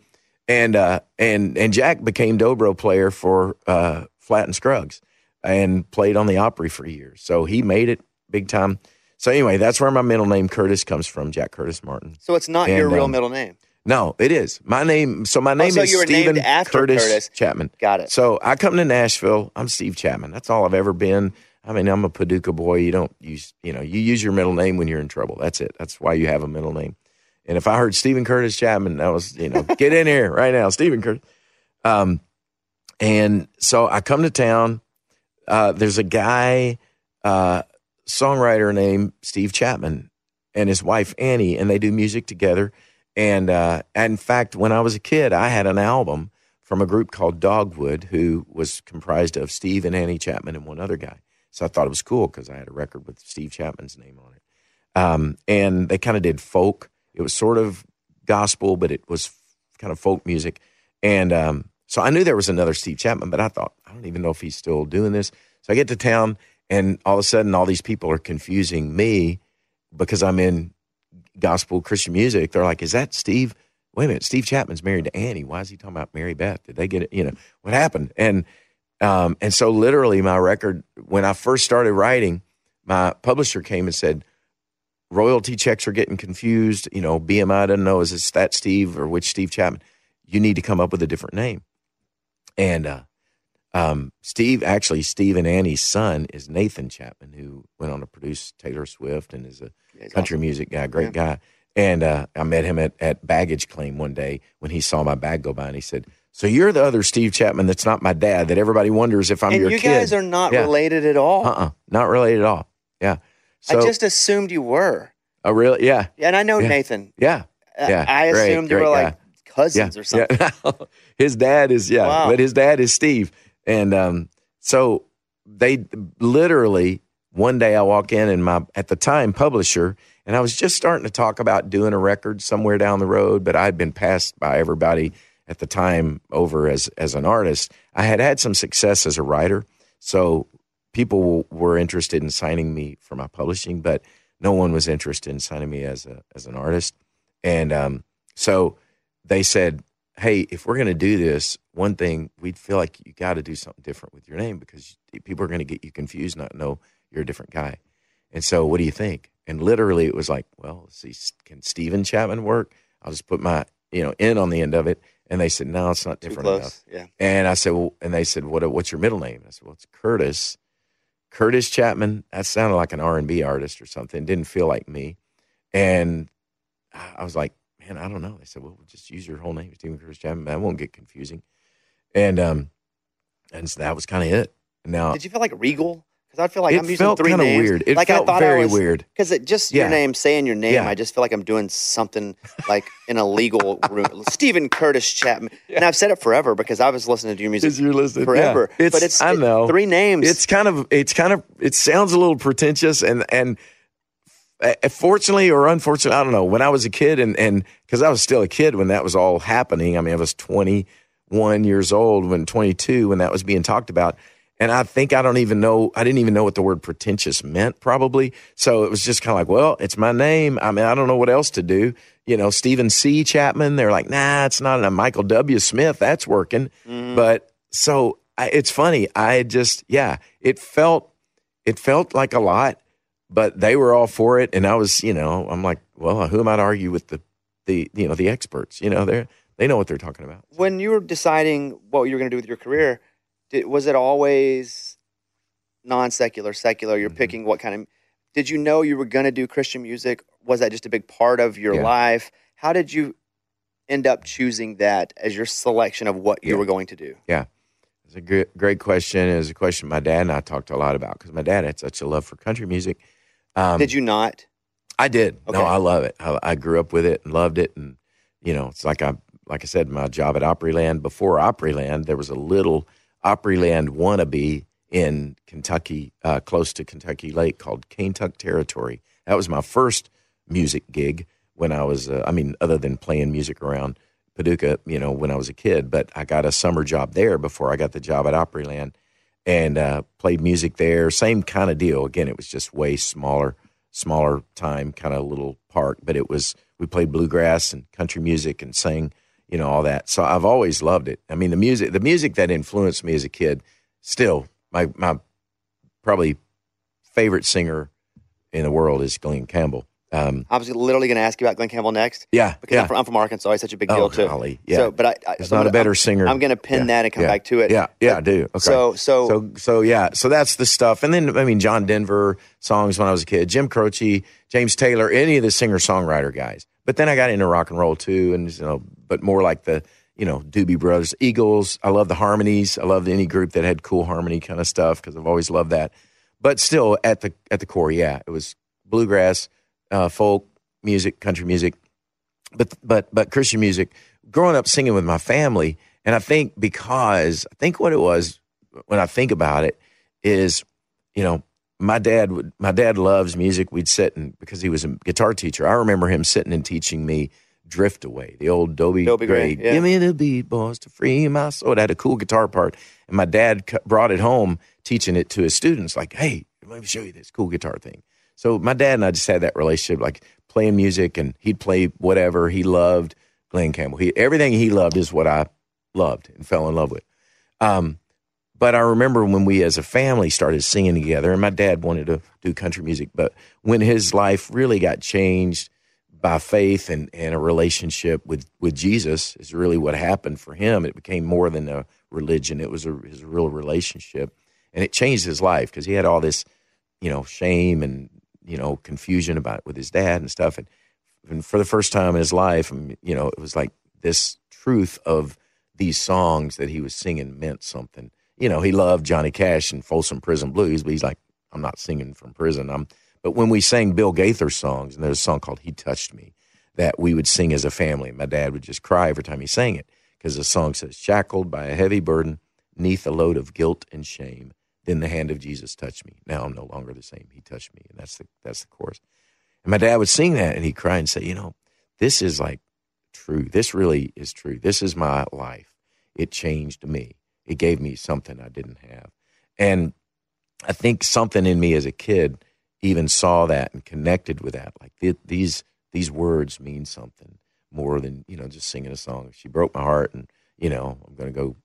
And uh, and and Jack became dobro player for uh, Flatt and Scruggs, and played on the Opry for years. So he made it big time. So anyway, that's where my middle name Curtis comes from. Jack Curtis Martin. So it's not your real um, middle name. No, it is my name. So my name Oh, so is Stephen Curtis, Curtis. Chapman. Got it. So I come to Nashville. I'm Steve Chapman. That's all I've ever been. I mean, I'm a Paducah boy. You don't use, you know, you use your middle name when you're in trouble. That's it. That's why you have a middle name. And if I heard Steven Curtis Chapman, that was, you know, get in here right now, Steven Curtis. Um, and so I come to town. Uh, there's a guy, uh, songwriter named Steve Chapman and his wife Annie, and they do music together. And uh, in fact, when I was a kid, I had an album from a group called Dogwood, who was comprised of Steve and Annie Chapman and one other guy. So I thought it was cool because I had a record with Steve Chapman's name on it. Um, and they kind of did folk. It was sort of gospel, but it was kind of folk music. And um, so I knew there was another Steve Chapman, but I thought, I don't even know if he's still doing this. So I get to town, and all of a sudden, all these people are confusing me because I'm in gospel Christian music. They're like, "Is that Steve? Wait a minute, Steve Chapman's married to Annie. Why is he talking about Mary Beth? Did they get it? You know what happened?" And um, and so literally, my record when I first started writing, my publisher came and said, "Royalty checks are getting confused. You know, BMI doesn't know is this that Steve or which Steve Chapman. You need to come up with a different name." And uh, um, Steve, actually, Steve and Annie's son is Nathan Chapman, who went on to produce Taylor Swift and is a Yeah, country awesome. music guy, great Yeah. guy. And uh, I met him at, at baggage claim one day when he saw my bag go by, and he said, "So you're the other Steve Chapman that's not my dad that everybody wonders if I'm and your you kid." guys are not Yeah. related at all. uh-uh, not related at all. Yeah. So, I just assumed you were. oh, really? Yeah, And I know Yeah. Nathan. yeah, Uh, Yeah, I great, assumed you were like cousins or something. Yeah. his dad is yeah, Wow. but his dad is Steve, and um, so they literally one day I walk in and my at the time publisher, and I was just starting to talk about doing a record somewhere down the road, but I'd been passed by everybody at the time over as as an artist. I had had some success as a writer, so people were interested in signing me for my publishing, but no one was interested in signing me as a as an artist. And um, so they said, "Hey, if we're going to do this, one thing we'd feel like you got to do something different with your name because people are going to get you confused, not know you're a different guy." And so, what do you think? And literally, it was like, "Well, see, can Steven Chapman work? I'll just put my you know in on the end of it." And they said, "No, it's not different enough." Yeah. And I said, well, and they said, what, what's your middle name? I said, well, it's Curtis. Curtis Chapman. That sounded like an R and B artist or something. Didn't feel like me. And I was like, man, I don't know. They said, well, just use your whole name, Steven Curtis Chapman. That won't get confusing. And um, and so that was kind of it. Now Did you feel like regal? Because I feel like it I'm using felt three kind of names. weird. It like felt I thought very I was, weird. Because it just Yeah. your name, saying your name, Yeah. I just feel like I'm doing something like in a legal room. Steven Curtis Chapman, and I've said it forever because I was listening to your music you're listening, forever. yeah. It's, but it's I it- know three names. It's kind of it's kind of it sounds a little pretentious and and uh, fortunately or unfortunately, I don't know. When I was a kid and and because I was still a kid when that was all happening. I mean, I was 21 years old when 22 when that was being talked about. And I think I don't even know. I didn't even know what the word pretentious meant, probably. So it was just kind of like, well, it's my name. I mean, I don't know what else to do. You know, Steven C. Chapman. They're like, nah, it's not. A Michael W. Smith. That's working. Mm-hmm. But so I, it's funny. I just, yeah, it felt, it felt like a lot, but they were all for it, and I was, you know, I'm like, well, who am I to argue with the, the, you know, the experts? You know, they they know what they're talking about. when you were deciding what you were going to do with your career, did, was it always non secular, secular? You're Mhm. picking what kind of. Did you know you were going to do Christian music? Was that just a big part of your Yeah. life? How did you end up choosing that as your selection of what you Yeah. were going to do? Yeah. It's a great, great question. It was a question my dad and I talked a lot about because my dad had such a love for country music. Um, did you not? I did. No, I love it. I, I grew up with it and loved it. And you know, it's like I like I said, my job at Opryland. Before Opryland, there was a little Opryland wannabe in Kentucky, uh, close to Kentucky Lake, called Kentuck Territory. That was my first music gig when I was. Uh, I mean, other than playing music around Paducah, you know, when I was a kid, but I got a summer job there before I got the job at Opryland and uh, played music there. Same kind of deal. Again, it was just way smaller, smaller time kind of little park, but it was we played bluegrass and country music and sang, you know, all that. So I've always loved it. I mean, the music, the music that influenced me as a kid, still my my probably favorite singer in the world is Glen Campbell. Um, I was literally going to ask you about Glen Campbell next. Yeah, because yeah. I'm, from, I'm from Arkansas. He's such a big Oh, deal too. golly, yeah. So, but I, I There's so not a I'm- better singer. I'm going to pin Yeah, that and come yeah, back to it. Yeah, yeah, I do. Okay. So, so, so so yeah so that's the stuff and then i mean john denver songs when i was a kid jim croce james taylor any of the singer songwriter guys but then i got into rock and roll too and you know but more like the you know doobie brothers eagles i love the harmonies i love any group that had cool harmony kind of stuff because i've always loved that but still at the at the core yeah it was bluegrass uh, folk music country music but but but Christian music. Growing up singing with my family, and I think because I think what it was when I think about it is, you know, my dad would my dad loves music. We'd sit and because he was a guitar teacher, I remember him sitting and teaching me Drift Away, the old Dobie, Dobie Gray, Gray. yeah. Give me the beat, boys, to free my soul. It had a cool guitar part, and my dad brought it home, teaching it to his students. Like, hey, let me show you this cool guitar thing. So my dad and I just had that relationship, like playing music, and he'd play whatever he loved. Glen Campbell, he everything he loved is what I loved and fell in love with. Um, but I remember when we as a family started singing together, and my dad wanted to do country music, but when his life really got changed by faith and, and a relationship with, with Jesus is really what happened for him. It became more than a religion. It was a, his real relationship and it changed his life because he had all this, you know, shame and, you know, confusion about it with his dad and stuff. And, and for the first time in his life, you know, it was like this truth of these songs that he was singing meant something. You know, he loved Johnny Cash and Folsom Prison Blues, but he's like, I'm not singing from prison. I'm, but when we sang Bill Gaither songs, and there's a song called "He Touched Me," that we would sing as a family. My dad would just cry every time he sang it because the song says, "Shackled by a heavy burden, neath a load of guilt and shame, then the hand of Jesus touched me. Now I'm no longer the same. He touched me," and that's the that's the chorus. And my dad would sing that, and he'd cry and say, "You know, this is like true. This really is true. This is my life. It changed me. It gave me something I didn't have." And I think something in me as a kid even saw that and connected with that. Like th- these these words mean something more than you know just singing a song. She broke my heart, and you know I'm going to go,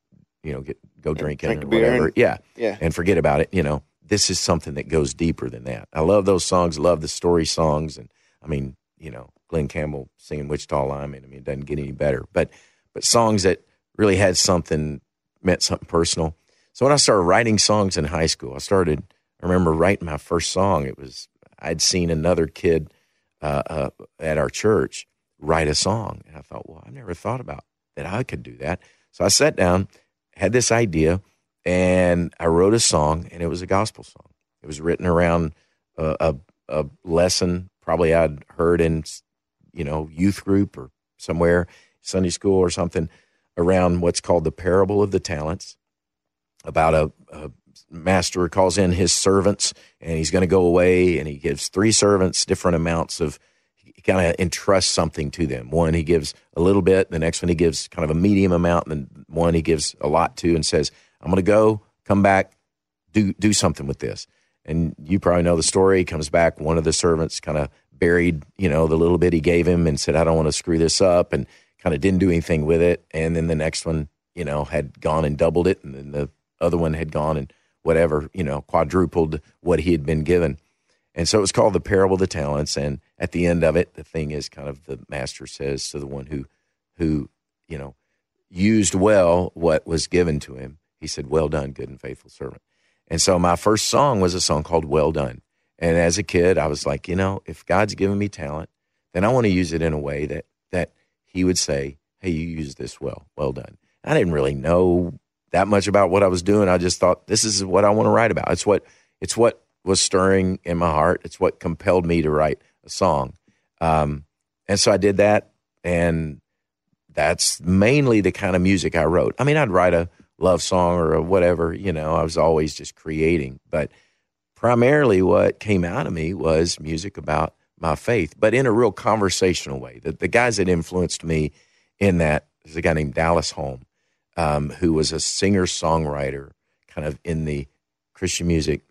you know, get go drinking drink or whatever. and- yeah, yeah. and forget about it. You know, this is something that goes deeper than that. I love those songs. Love the story songs, and I mean, you know, Glen Campbell singing Wichita Lineman. I mean, it doesn't get any better. But but songs that really had something meant something personal. So when I started writing songs in high school, I started. I remember writing my first song. It was I'd seen another kid uh, uh, at our church write a song, and I thought, well, I never thought about that I could do that. So I sat down, had this idea, and I wrote a song, and it was a gospel song. It was written around a, a, a lesson probably I'd heard in you know youth group or somewhere Sunday school or something around what's called the parable of the talents about a, a master calls in his servants and he's going to go away and he gives three servants different amounts of he kind of entrusts something to them. One he gives a little bit the next one he gives kind of a medium amount and then one he gives a lot to and says i'm going to go come back do do something with this. And you probably know the story. He comes back one of the servants kind of buried you know the little bit he gave him and said i don't want to screw this up and kind of didn't do anything with it. And then the next one you know had gone and doubled it and then the other one had gone and whatever you know quadrupled what he had been given. And so it was called the parable of the talents. And at the end of it the thing is kind of the master says to the one who who you know used well what was given to him he said well done good and faithful servant. And so my first song was a song called well done. And as a kid i was like you know if god's given me talent then i want to use it in a way that that he would say hey you used this well well done. I didn't really know that much about what i was doing. I just thought this is what i want to write about. It's what it's what was stirring in my heart. It's what compelled me to write a song. Um, and so i did that and that's mainly the kind of music i wrote. I mean i'd write a love song or whatever you know i was always just creating but primarily what came out of me was music about my faith, but in a real conversational way. The, the guys that influenced me in that is a guy named Dallas Holm, um, who was a singer songwriter, kind of in the Christian music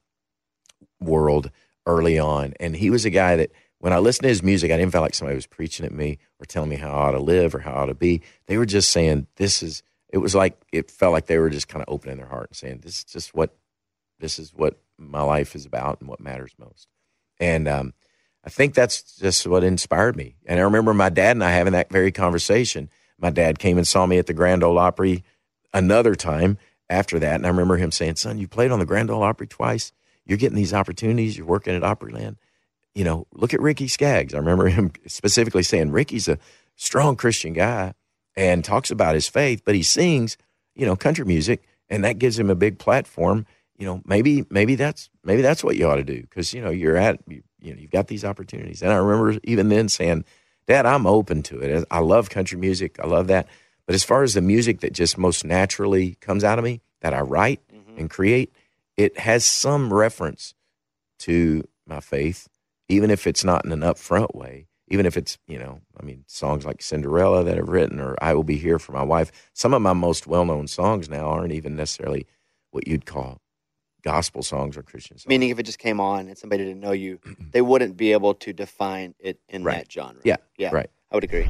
world early on, and he was a guy that when I listened to his music, I didn't feel like somebody was preaching at me or telling me how I ought to live or how I ought to be. They were just saying, "This is." It was like it felt like they were just kind of opening their heart and saying, "This is just what this is what my life is about and what matters most." And um, I think that's just what inspired me. And I remember my dad and I having that very conversation. My dad came and saw me at the Grand Ole Opry another time after that, and I remember him saying, "Son, you played on the Grand Ole Opry twice. You're getting these opportunities. You're working at Opryland." you know, look at Ricky Skaggs. I remember him specifically saying Ricky's a strong Christian guy and talks about his faith, but he sings, you know, country music, and that gives him a big platform. You know, maybe maybe that's maybe that's what you ought to do because you know you're at you, you know you've got these opportunities. And I remember even then saying, "Dad, I'm open to it. I love country music. I love that." But as far as the music that just most naturally comes out of me that I write mm-hmm. and create, it has some reference to my faith even if it's not in an upfront way, even if it's, you know, I mean, songs like Cinderella that I've written or I Will Be Here for My Wife, some of my most well known songs now aren't even necessarily what you'd call gospel songs or Christian songs. Meaning, if it just came on and somebody didn't know you, they wouldn't be able to define it in Right. that genre. Yeah, yeah, right. I would agree.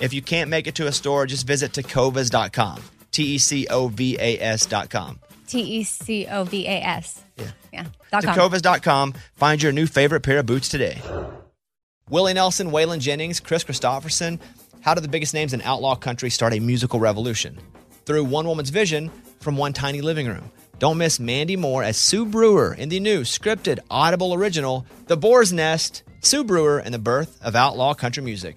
If you can't make it to a store, just visit tecovas.com. T E C O V A S.com. T E C O V A S. Yeah. Yeah. Tecovas.com. Find your new favorite pair of boots today. Willie Nelson, Waylon Jennings, Kris Kristofferson. How did the biggest names in outlaw country start a musical revolution? Through one woman's vision from one tiny living room. Don't miss Mandy Moore as Sue Brewer in the new scripted Audible original, The Boar's Nest, Sue Brewer and the Birth of Outlaw Country Music.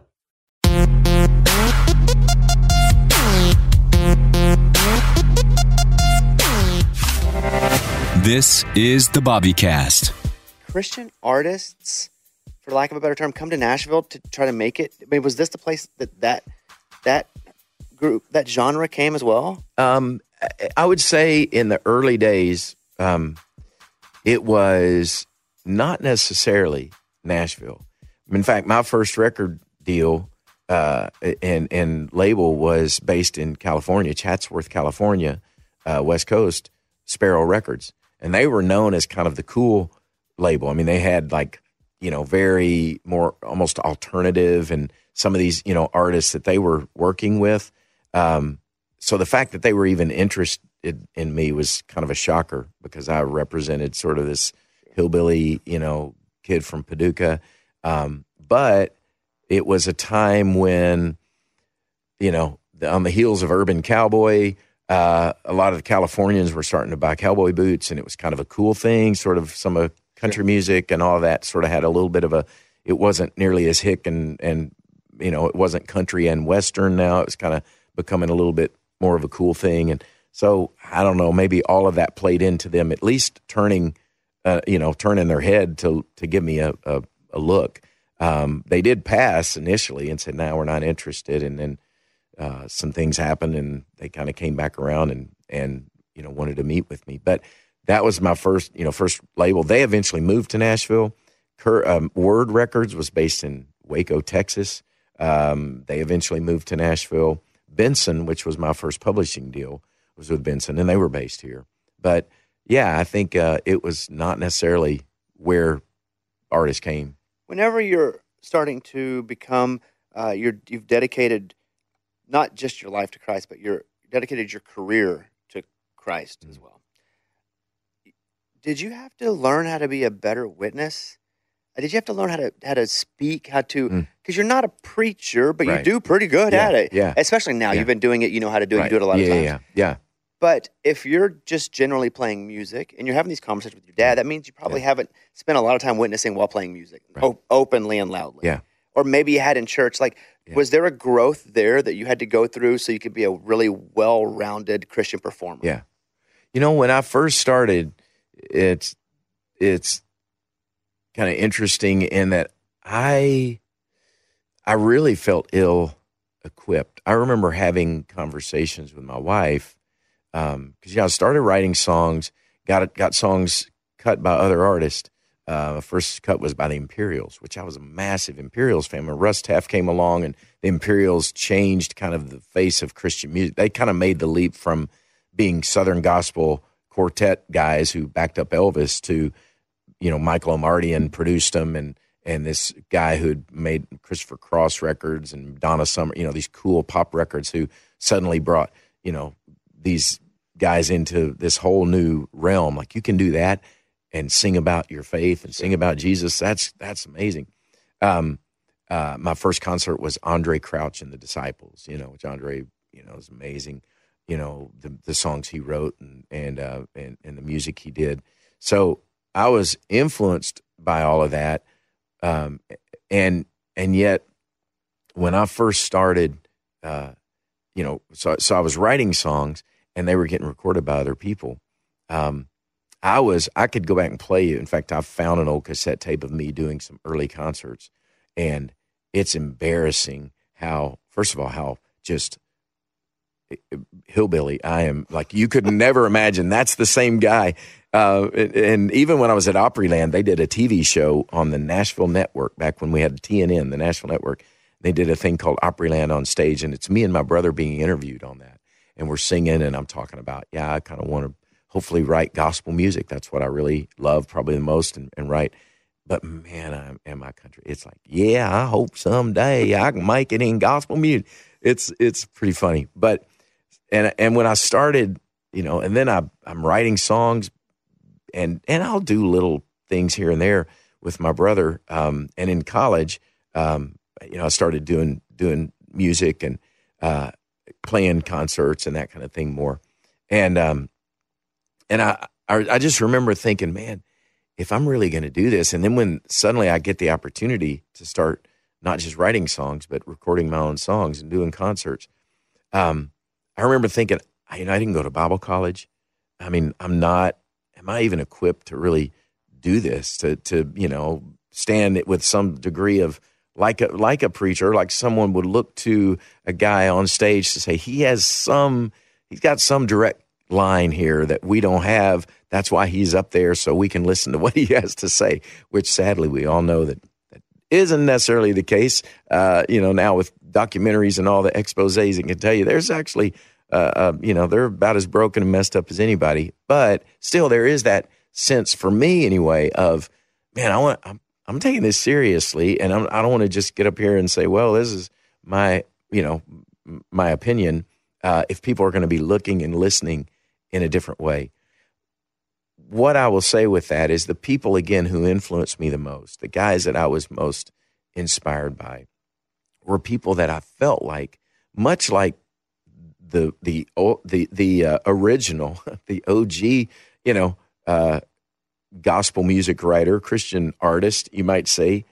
This is the Bobby Cast. Christian artists, for lack of a better term, come to Nashville to try to make it. I mean, was this the place that that that group, that genre came as well? Um, I- I would say in the early days, um, it was not necessarily Nashville. In fact, my first record deal uh, and and label was based in California, Chatsworth, California, uh, West Coast, Sparrow Records, and they were known as kind of the cool label. I mean, they had like you know very more almost alternative and some of these you know artists that they were working with. Um, so the fact that they were even interested in me was kind of a shocker because I represented sort of this hillbilly, you know, kid from Paducah. Um, but it was a time when, you know, on the heels of Urban Cowboy, uh, a lot of the Californians were starting to buy cowboy boots, and it was kind of a cool thing. Sort of some of country music and all that sort of had a little bit of a. It wasn't nearly as hick and and you know it wasn't country and western. Now it was kind of becoming a little bit more of a cool thing, and so I don't know. Maybe all of that played into them at least turning, uh, you know, turning their head to to give me a a, a look. Um, they did pass initially and said, "No, we're not interested," and then uh, some things happened and they kind of came back around and and you know wanted to meet with me. But that was my first you know first label. They eventually moved to Nashville. Cur, um, Word Records was based in Waco, Texas. Um, they eventually moved to Nashville. Benson, which was my first publishing deal, was with Benson, and they were based here. But yeah, I think uh, it was not necessarily where artists came. Whenever you're starting to become, uh, you're you've dedicated not just your life to Christ, but you're dedicated your career to Christ as well. Did you have to learn how to be a better witness? Did you have to learn how to how to speak, how to Mm. because you're not a preacher, but Right. you do pretty good Yeah, at it. yeah. Especially now, Yeah. you've been doing it. You know how to do it. You do it a lot yeah, of times. Yeah, yeah, But if you're just generally playing music and you're having these conversations with your dad, that means you probably haven't spent a lot of time witnessing while playing music, Right. openly and loudly. Yeah. Or maybe you had in church. Like, Yeah. was there a growth there that you had to go through so you could be a really well-rounded Christian performer? yeah. You know, when I first started, it's it's kind of interesting in that I I really felt ill equipped. I remember having conversations with my wife um, because yeah, I started writing songs, got got songs cut by other artists. Uh, first cut was by the Imperials, which I was a massive Imperials fan. When Russ Taff came along and the Imperials changed kind of the face of Christian music, they kind of made the leap from being Southern gospel quartet guys who backed up Elvis to, you know, Michael Omartian produced them and and this guy who'd made Christopher Cross records and Donna Summer, you know, these cool pop records who suddenly brought, you know, these guys into this whole new realm. Like you can do that and sing about your faith and sing about Jesus. That's that's amazing. Um, uh, my first concert was Andraé Crouch and the Disciples. You know, which Andre, you know, is amazing. You know, the the songs he wrote and and uh, and, and the music he did. So I was influenced by all of that, um, and and yet when I first started, uh, you know, so so I was writing songs and they were getting recorded by other people. Um, I was I could go back and play you. In fact, I found an old cassette tape of me doing some early concerts, and it's embarrassing how first of all how just hillbilly I am. Like you could never imagine that's the same guy. Uh, and, and even when I was at Opryland, they did a TV show on the Nashville Network back when we had TNN, the Nashville Network. They did a thing called Opryland on stage, and it's me and my brother being interviewed on that, and we're singing, and I'm talking about, yeah, I kind of want to hopefully write gospel music. That's what I really love, probably the most, and, and write. But man, I'm in my country. It's like, yeah, I hope someday I can make it in gospel music. It's it's pretty funny, but and and when I started, you know, and then I I'm writing songs, and and I'll do little things here and there with my brother. Um, and in college, um, you know, I started doing doing music and uh, playing concerts and that kind of thing more. And um, and I I, I just remember thinking, man, if I'm really going to do this, and then when suddenly I get the opportunity to start not just writing songs but recording my own songs and doing concerts, um, I remember thinking, I- you know, I didn't go to Bible college. I mean, I'm not. Am I even equipped to really do this? To to you know stand with some degree of like a like a preacher, like someone would look to a guy on stage to say he has some, he's got some direct line here that we don't have. That's why he's up there, so we can listen to what he has to say. Which sadly, we all know that that isn't necessarily the case. Uh, you know, now with documentaries and all the exposés, it can tell you there's actually, uh, uh, you know, they're about as broken and messed up as anybody. But still, there is that sense for me anyway of, man, I want. I'm, I'm taking this seriously, and I'm, I don't want to just get up here and say, well, this is my, you know, my opinion. Uh, if people are going to be looking and listening in a different way, what I will say with that is the people again who influenced me the most, the guys that I was most inspired by, were people that I felt like, much like the the the the uh, original, the OG, you know, uh, gospel music writer, Christian artist, you might say,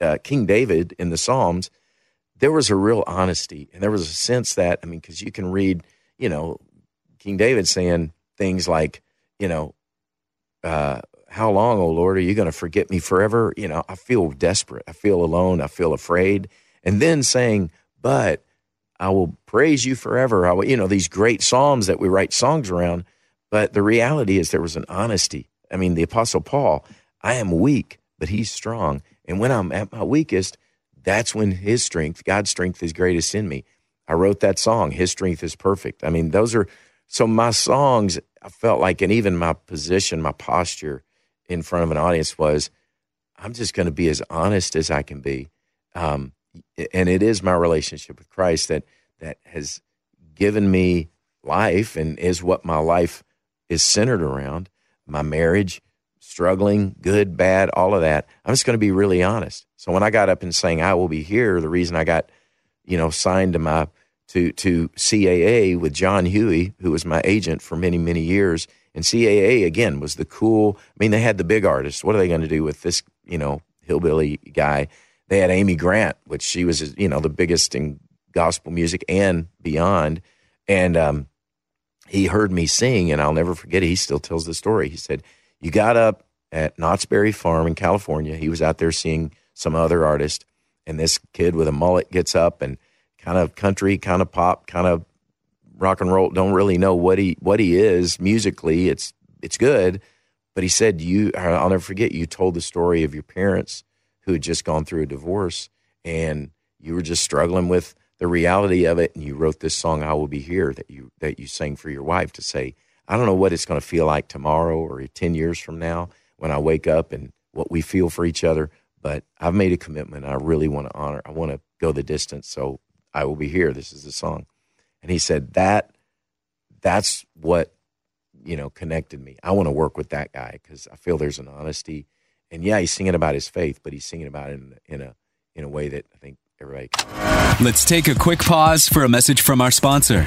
uh, King David in the Psalms, there was a real honesty and there was a sense that, I mean, because you can read, you know, King David saying things like, you know, uh, how long, oh Lord, are you going to forget me forever? You know, I feel desperate. I feel alone. I feel afraid. And then saying, but I will praise you forever. I will, you know, these great Psalms that we write songs around. But the reality is there was an honesty. I mean, the Apostle Paul, I am weak, but he's strong. And when I'm at my weakest, that's when his strength, God's strength, is greatest in me. I wrote that song, His Strength is Perfect. I mean, those are so my songs, I felt like, and even my position, my posture in front of an audience was, I'm just going to be as honest as I can be. Um, and it is my relationship with Christ that that has given me life and is what my life is centered around. My marriage, struggling, good, bad, all of that. I'm just going to be really honest. So when I got up and saying I will be here, the reason I got, you know, signed to my to to CAA with John Huie, who was my agent for many many years, and CAA again was the cool. I mean, they had the big artists. What are they going to do with this, you know, hillbilly guy? They had Amy Grant, which she was, you know, the biggest in gospel music and beyond. And um, he heard me sing, and I'll never forget it. He still tells the story. He said, You got up at Knott's Berry Farm in California. He was out there seeing some other artist, and this kid with a mullet gets up and kind of country, kind of pop, kind of rock and roll. Don't really know what he what he is musically. It's it's good, but he said you. I'll never forget. You told the story of your parents who had just gone through a divorce, and you were just struggling with the reality of it. And you wrote this song, "I Will Be Here," that you that you sang for your wife to say, "I don't know what it's going to feel like tomorrow or ten years from now when I wake up and what we feel for each other." But I've made a commitment. I really want to honor. I want to go the distance. So I will be here. This is the song. And he said that that's what you know connected me. I want to work with that guy because I feel there's an honesty. And yeah, he's singing about his faith, but he's singing about it in, in a in a way that I think everybody. Can. Let's take a quick pause for a message from our sponsor.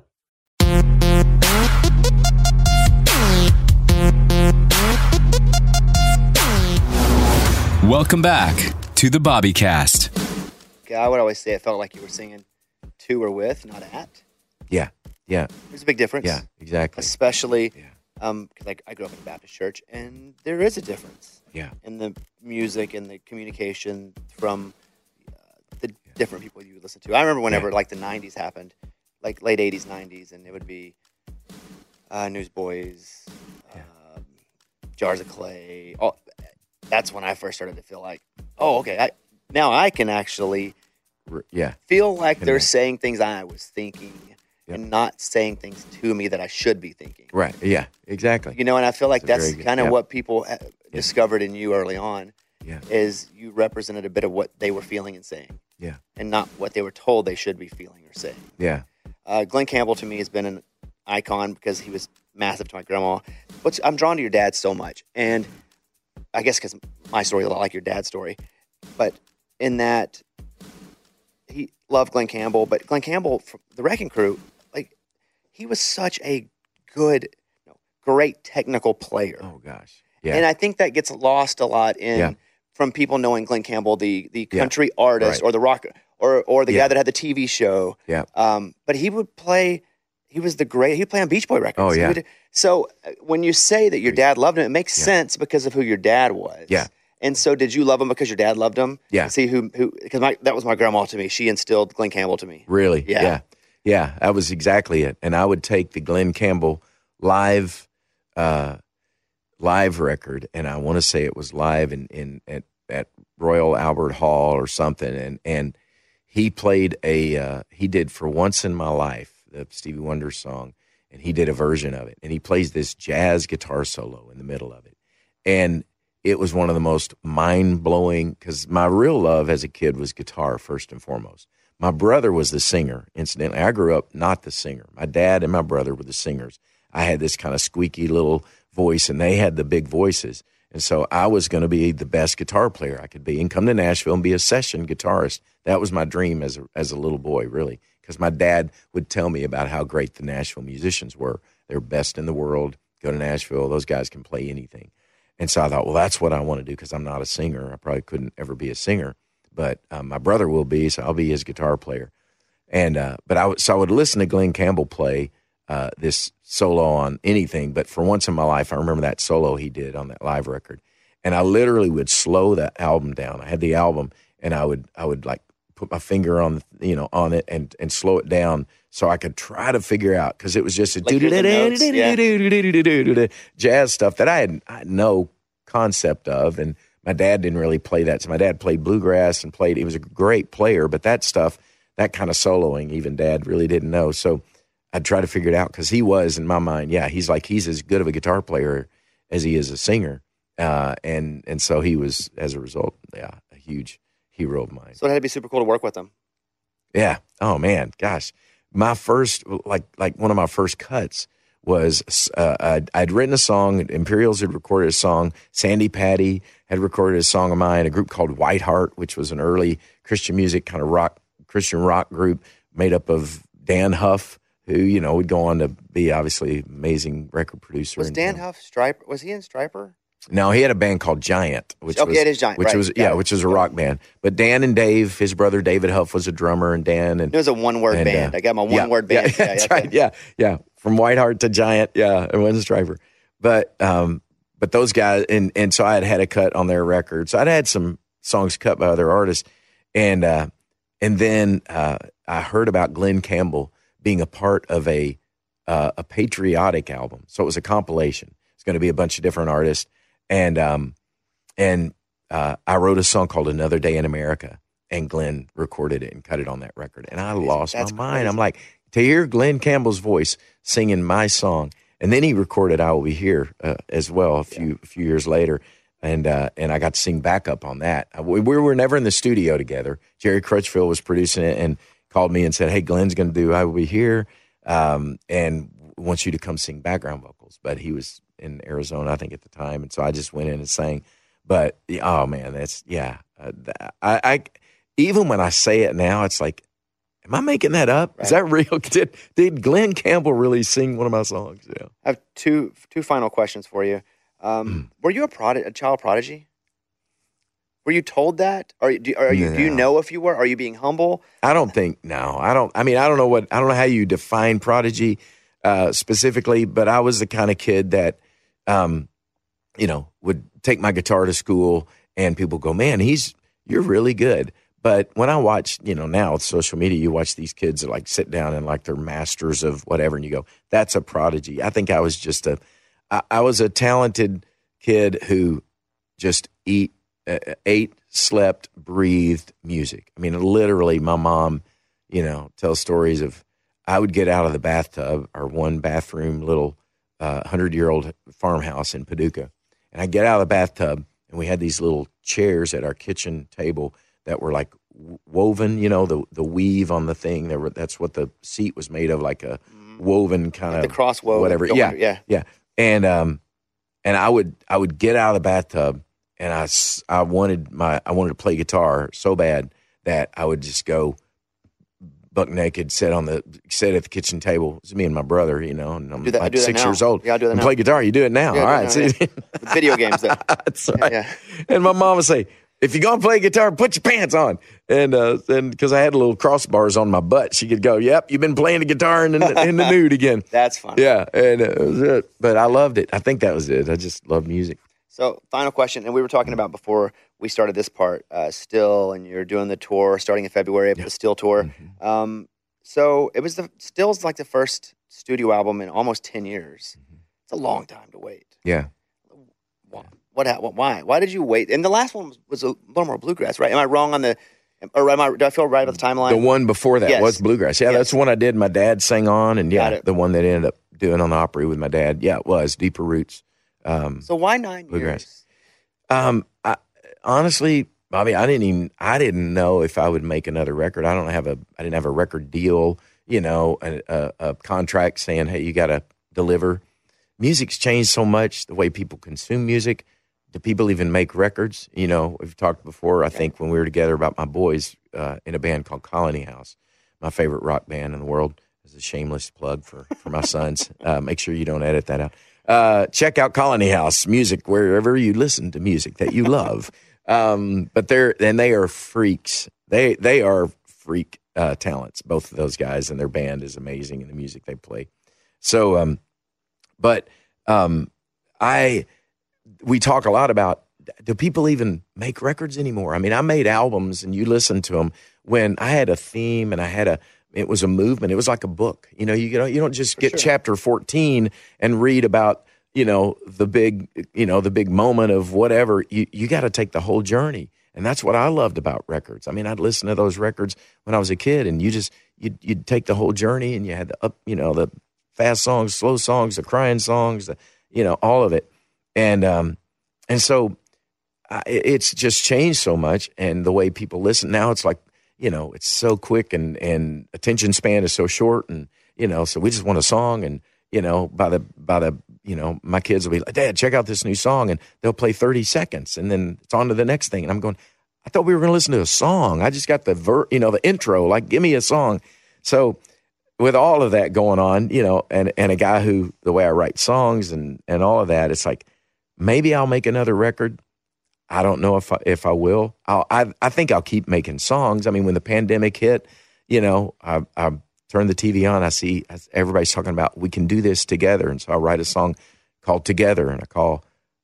Welcome back to the Bobbycast. Okay, I would always say it felt like you were singing to or with, not at. Yeah, yeah, There's a big difference. yeah, exactly. Especially Yeah. um, because I, I grew up in a Baptist church, and there is a difference Yeah, in the music and the communication from uh, the different people you listen to. I remember whenever Yeah. like the '90s happened, like late '80s, '90s, and it would be uh, Newsboys, um, Jars of Clay. All, that's when I first started to feel like, oh, okay, I, now I can actually yeah, feel like they're saying things I was thinking Yep. and not saying things to me that I should be thinking. right. Yeah, exactly. You know, and I feel like That's that's kind of yep. what people uh, discovered in you early on Yeah, is you represented a bit of what they were feeling and saying yeah, and not what they were told they should be feeling or saying. yeah, Uh, Glen Campbell to me has been an icon because he was massive to my grandma. What's, I'm drawn to your dad so much. And I guess because my story is a lot like your dad's story. But in that, he loved Glen Campbell. But Glen Campbell, from the Wrecking Crew, like, he was such a good, no, great technical player. Oh gosh. Yeah, And I think that gets lost a lot in Yeah. from people knowing Glen Campbell, the the Yeah. country artist Right. or the rock or or the Yeah. guy that had the TV show. Yeah. Um, but he would play. He was the great. He played on Beach Boy records. Oh, yeah. would- so uh, when you say that your dad loved him, it makes Yeah. sense because of who your dad was. Yeah. And so, did you love him because your dad loved him? Yeah. See who who because my that was my grandma to me. She instilled Glen Campbell to me. Really? Yeah. yeah. Yeah, that was exactly it. And I would take the Glen Campbell live uh live record and I want to say it was live in, in at at Royal Albert Hall or something and and he played a uh he did for once in my life the Stevie Wonder song and he did a version of it and he plays this jazz guitar solo in the middle of it. And it was one of the most mind blowing because my real love as a kid was guitar first and foremost. My brother was the singer. Incidentally, I grew up not the singer. My dad and my brother were the singers. I had this kind of squeaky little voice, and they had the big voices. And so I was going to be the best guitar player I could be and come to Nashville and be a session guitarist. That was my dream as a, as a little boy, really, because my dad would tell me about how great the Nashville musicians were. They're best in the world. Go to Nashville, those guys can play anything. And so I thought, well, that's what I want to do because I'm not a singer. I probably couldn't ever be a singer, but um, my brother will be, so I'll be his guitar player. And uh, but I so I would listen to Glen Campbell play uh, this solo on anything. But for once in my life, I remember that solo he did on that live record, and I literally would slow that album down. I had the album, and I would I would like put my finger on you know on it and and slow it down so I could try to figure out because it was just a Like hear the notes, yeah. jazz stuff that I had, I had no concept of, and my dad didn't really play that. So my dad played bluegrass and played. He was a great player, but that stuff, that kind of soloing, even dad really didn't know. So I'd try to figure it out because he was in my mind. Yeah, he's like he's as good of a guitar player as he is a singer, uh, and and so he was as a result, yeah, a huge hero of mine. So it had to be super cool to work with him. Yeah. Oh man, gosh, my first like like one of my first cuts was uh, I'd, I'd written a song. Imperials had recorded a song. Sandi Patty had recorded a song of mine. A group called White Heart, which was an early Christian music kind of rock Christian rock group made up of Dann Huff, who you know would go on to be obviously amazing record producer. Was and, Dann you know, Huff Stryper? Was he in Stryper? No, he had a band called Giant, which Oh, was yeah, it is Giant, which right, was yeah, which was a rock band. But Dann and Dave, his brother David Huff was a drummer, and Dann and It was a one word uh, band. I got my one yeah, word yeah, band. Yeah, that's right. Yeah, yeah. From Whiteheart to Giant, yeah, and Winston Stryper. But um, but those guys, and and so I had had a cut on their record. So I'd had some songs cut by other artists, and uh, and then uh, I heard about Glen Campbell being a part of a uh, a patriotic album. So it was a compilation. It's going to be a bunch of different artists, and um, and uh, I wrote a song called "Another Day in America," and Glen recorded it and cut it on that record, and I lost That's my mind. I'm like to hear Glen Campbell's voice singing my song, and then he recorded "I Will Be Here" uh, as well a few a few years later. And uh, and I got to sing backup on that. Uh, We, we were never in the studio together. Jerry Crutchfield was producing it and called me and said, "Hey, Glen's going to do I Will Be Here, um, and wants you to come sing background vocals." But he was in Arizona, I think, at the time, and so I just went in and sang. But oh man, that's yeah. Uh, I, I even when I say it now, it's like, am I making that up? Is that real? Did did Glen Campbell really sing one of my songs? Yeah. I have two two final questions for you. Um, were you a prod- a child prodigy? Were you told that? Are you do, are you do you know if you were? Are you being humble? I don't think no. I don't. I mean, I don't know what I don't know how you define prodigy uh, specifically, but I was the kind of kid that, um, you know, would take my guitar to school, and people go, "Man, he's you're really good." But when I watch, you know, now with social media, you watch these kids that like sit down and like they're masters of whatever, and you go, "That's a prodigy." I think I was just a, I, I was a talented kid who just eat, uh, ate, slept, breathed music. I mean, literally, my mom, you know, tells stories of I would get out of the bathtub, our one bathroom little hundred year old farmhouse in Paducah, and I'd get out of the bathtub, and we had these little chairs at our kitchen table that were like woven, you know, the the weave on the thing. There were, that's what the seat was made of, like a woven kind Like of the cross woven whatever. Yeah, yeah. yeah. And um, and I would I would get out of the bathtub, and I I wanted my I wanted to play guitar so bad that I would just go buck naked, sit on the sit at the kitchen table. It's me and my brother, you know, and I'm that- like six now. years old. Yeah, I do that and now. play guitar. You do it now. Yeah, All right. do it See? now, With video games though. That's right. yeah. And my mom would say, if you're gonna play guitar, put your pants on. And uh, and because I had little crossbars on my butt, she could go, "Yep, you've been playing the guitar in the, in the nude again." That's fun. Yeah, and uh, it was it. But I loved it. I think that was it. I just love music. So, final question, and we were talking about before we started this part. Uh, still, and you're doing the tour starting in February, the Still tour. Mm-hmm. Um, so it was the Still's like the first studio album in almost ten years. Mm-hmm. It's a long time to wait. Yeah. Why? What? hap- Why? Why did you wait? And the last one was, was a little more bluegrass, right? Am I wrong on the? Or am I? Do I feel right about the timeline? The one before that Yes. was bluegrass. Yeah, Yes. that's the one I did. My dad sang on, and yeah, the one that ended up doing on the Opry with my dad. Yeah, it was deeper roots. Um, So why nine Bluegrass. years? Um, I, honestly, Bobby, I didn't even I didn't know if I would make another record. I don't have a I didn't have a record deal, you know, a, a, a contract saying, hey, you got to deliver. Music's changed so much the way people consume music. Do people even make records? You know, we've talked before. I think when we were together about my boys uh, in a band called Colony House, my favorite rock band in the world. Is a shameless plug for for my sons. Uh, make sure you don't edit that out. Uh, check out Colony House music wherever you listen to music that you love. Um, but they're and they are freaks. They they are freak uh, talents. Both of those guys and their band is amazing, and the music they play. So, um, but um, I we talk a lot about do people even make records anymore? I mean, I made albums and you listen to them when I had a theme and I had a it was a movement. It was like a book. You know, you don't you don't just get chapter 14 and read about, you know, the big, you know, the big moment of whatever. You you got to take the whole journey. And that's what I loved about records. I mean, I'd listen to those records when I was a kid and you just you'd, you'd take the whole journey and you had the up, you know, the fast songs, slow songs, the crying songs, the, you know, all of it. And um and so I, it's just changed so much and the way people listen now it's like you know, it's so quick and and attention span is so short, and you know, so we just want a song, and you know, by the by the you know, my kids will be like, Dad, check out this new song, and they'll play thirty seconds, and then it's on to the next thing, and I'm going, I thought we were going to listen to a song. I just got the ver, you know, the intro, like give me a song. So with all of that going on, you know, and and a guy who the way I write songs and and all of that, it's like maybe I'll make another record. I don't know if I, if I will. I'll, I I think I'll keep making songs. I mean, when the pandemic hit, you know, I I turn the TV on, I see everybody's talking about we can do this together, and so I write a song called Together, and I call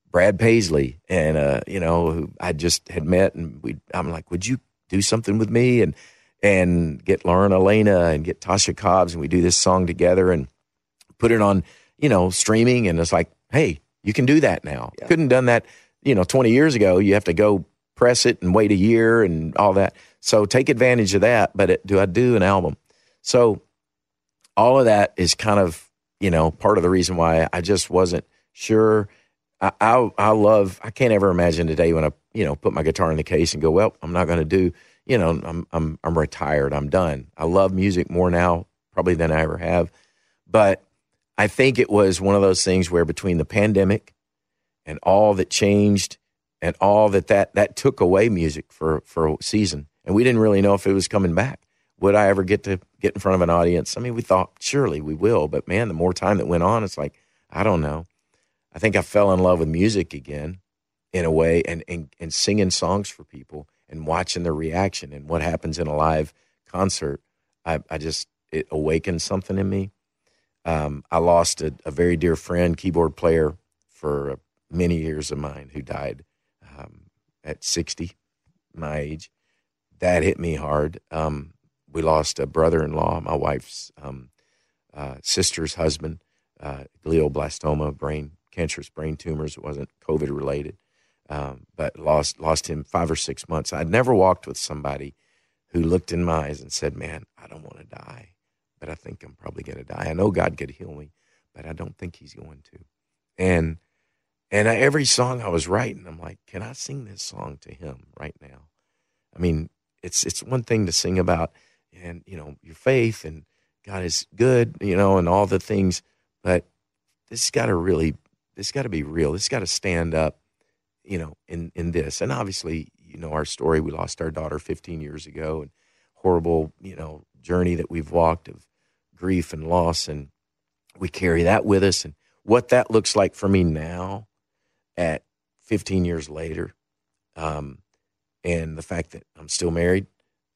Brad Paisley, and uh, you know, who I just had met, and we I'm like, would you do something with me? And and get Lauren Alaina and get Tasha Cobbs, and we do this song together and put it on, you know, streaming, and it's like, hey, you can do that now. Yeah. Couldn't done that, you know, 20 years ago. You have to go press it and wait a year and all that. So take advantage of that. But it, do I do an album? So all of that is kind of, you know, part of the reason why I just wasn't sure. I, I, I love, I can't ever imagine today when I, you know, put my guitar in the case and go, well, I'm not going to do, you know, I'm, I'm, I'm retired. I'm done. I love music more now, probably than I ever have. But I think it was one of those things where between the pandemic and all that changed and all that that, that took away music for, for a season. And we didn't really know if it was coming back. Would I ever get to get in front of an audience? I mean, we thought surely we will, but man, the more time that went on, it's like, I don't know. I think I fell in love with music again in a way and, and, and singing songs for people and watching the reaction and what happens in a live concert. I, I just, it awakened something in me. Um, I lost a, a, very dear friend, keyboard player for many years of mine who died um, at 60, my age. That hit me hard. Um, we lost a brother in law, my wife's um, uh, sister's husband, uh, glioblastoma, brain cancerous brain tumors. It wasn't COVID related, um, but lost lost him five or six months. I'd never walked with somebody who looked in my eyes and said, "Man, I don't want to die, but I think I'm probably going to die. I know God could heal me, but I don't think He's going to." And and I, every song I was writing, I'm like, "Can I sing this song to Him right now?" I mean, it's it's one thing to sing about and you know your faith and God is good, you know, and all the things, but this has got to really this got to be real. This got to stand up, you know, in in this. And obviously, you know, our story. We lost our daughter 15 years ago, and horrible, you know, journey that we've walked of grief and loss, and we carry that with us. And what that looks like for me now, at 15 years later, um, and the fact that I'm still married,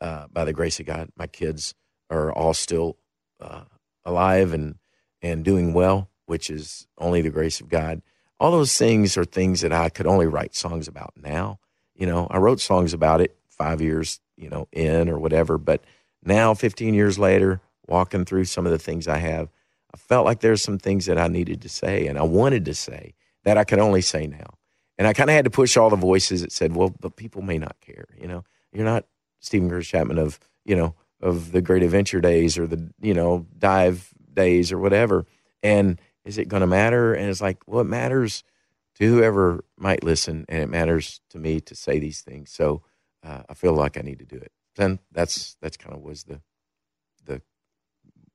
uh, by the grace of God, my kids are all still uh, alive and and doing well, which is only the grace of God. All those things are things that I could only write songs about now. You know, I wrote songs about it five years, you know, in or whatever, but now, 15 years later, walking through some of the things I have, I felt like there's some things that I needed to say and I wanted to say that I could only say now. And I kind of had to push all the voices that said, well, but people may not care. You know, you're not Steven Curtis Chapman of, you know, of the great adventure days or the, you know, dive days or whatever. And is it going to matter? And it's like, well, it matters to whoever might listen, and it matters to me to say these things. So uh, I feel like I need to do it. And that's that's kind of was the the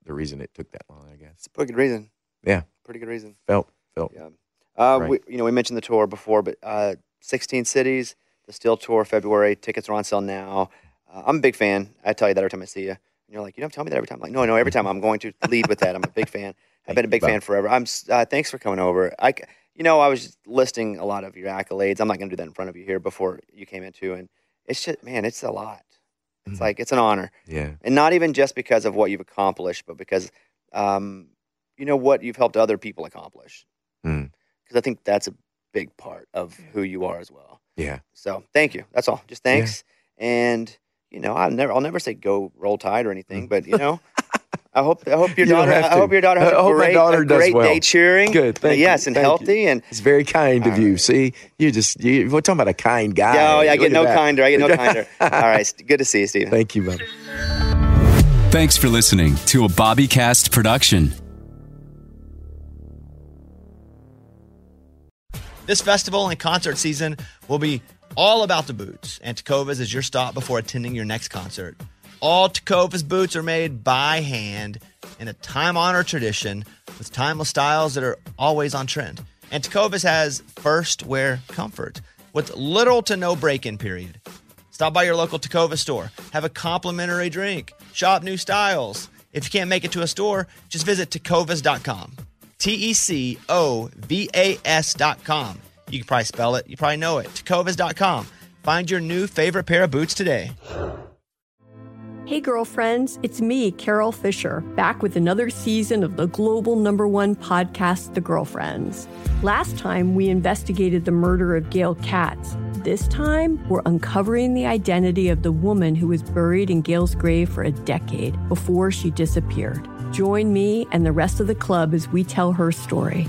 the reason it took that long, I guess. It's a pretty good reason. Yeah, pretty good reason. Felt felt. Yeah. Uh, Right. we, you know, we mentioned the tour before, but uh, 16 cities, the Still Tour, February. Tickets are on sale now. Uh, I'm a big fan. I tell you that every time I see you. And you're like, you don't tell me that every time. I'm like, no, no, every time I'm going to lead with that. I'm a big fan. I've been a big fan forever. I'm. Uh, thanks for coming over. I, you know, I was listing a lot of your accolades. I'm not going to do that in front of you here before you came into, and it's just, man, it's a lot. It's Mhm. like it's an honor Yeah. and not even just because of what you've accomplished, but because um, you know what you've helped other people accomplish. Mm. Because I think that's a big part of who you are as well. Yeah. So thank you. That's all. Just thanks. And you know, I'll never, I'll never say go roll tide or anything, but you know, I hope, I hope your. You daughter, I hope your daughter has I a hope my great, daughter a does great well. day cheering. Good. Uh, thank you. yes, and Thank you. healthy. And It's very kind of you. See, you just you, we're talking about a kind guy. oh, yeah, I get no that. kinder. I get no kinder. all right, good to see you, Steven. Thank you, buddy. Thanks for listening to a Bobbycast production. This festival and concert season will be all about the boots, and Tecovas is your stop before attending your next concert. All Tecovas boots are made by hand in a time honored tradition with timeless styles that are always on trend. And Tecovas has first wear comfort with little to no break in period. Stop by your local Tacova store, have a complimentary drink, shop new styles. If you can't make it to a store, just visit tecovas.com. T E C O V A S.com. You can probably spell it, you probably know it. Tecovas.com. Find your new favorite pair of boots today. Hey, girlfriends, it's me, Carol Fisher, back with another season of the global number one podcast, The Girlfriends. Last time, we investigated the murder of Gail Katz. This time, we're uncovering the identity of the woman who was buried in Gail's grave for a decade before she disappeared. Join me and the rest of the club as we tell her story.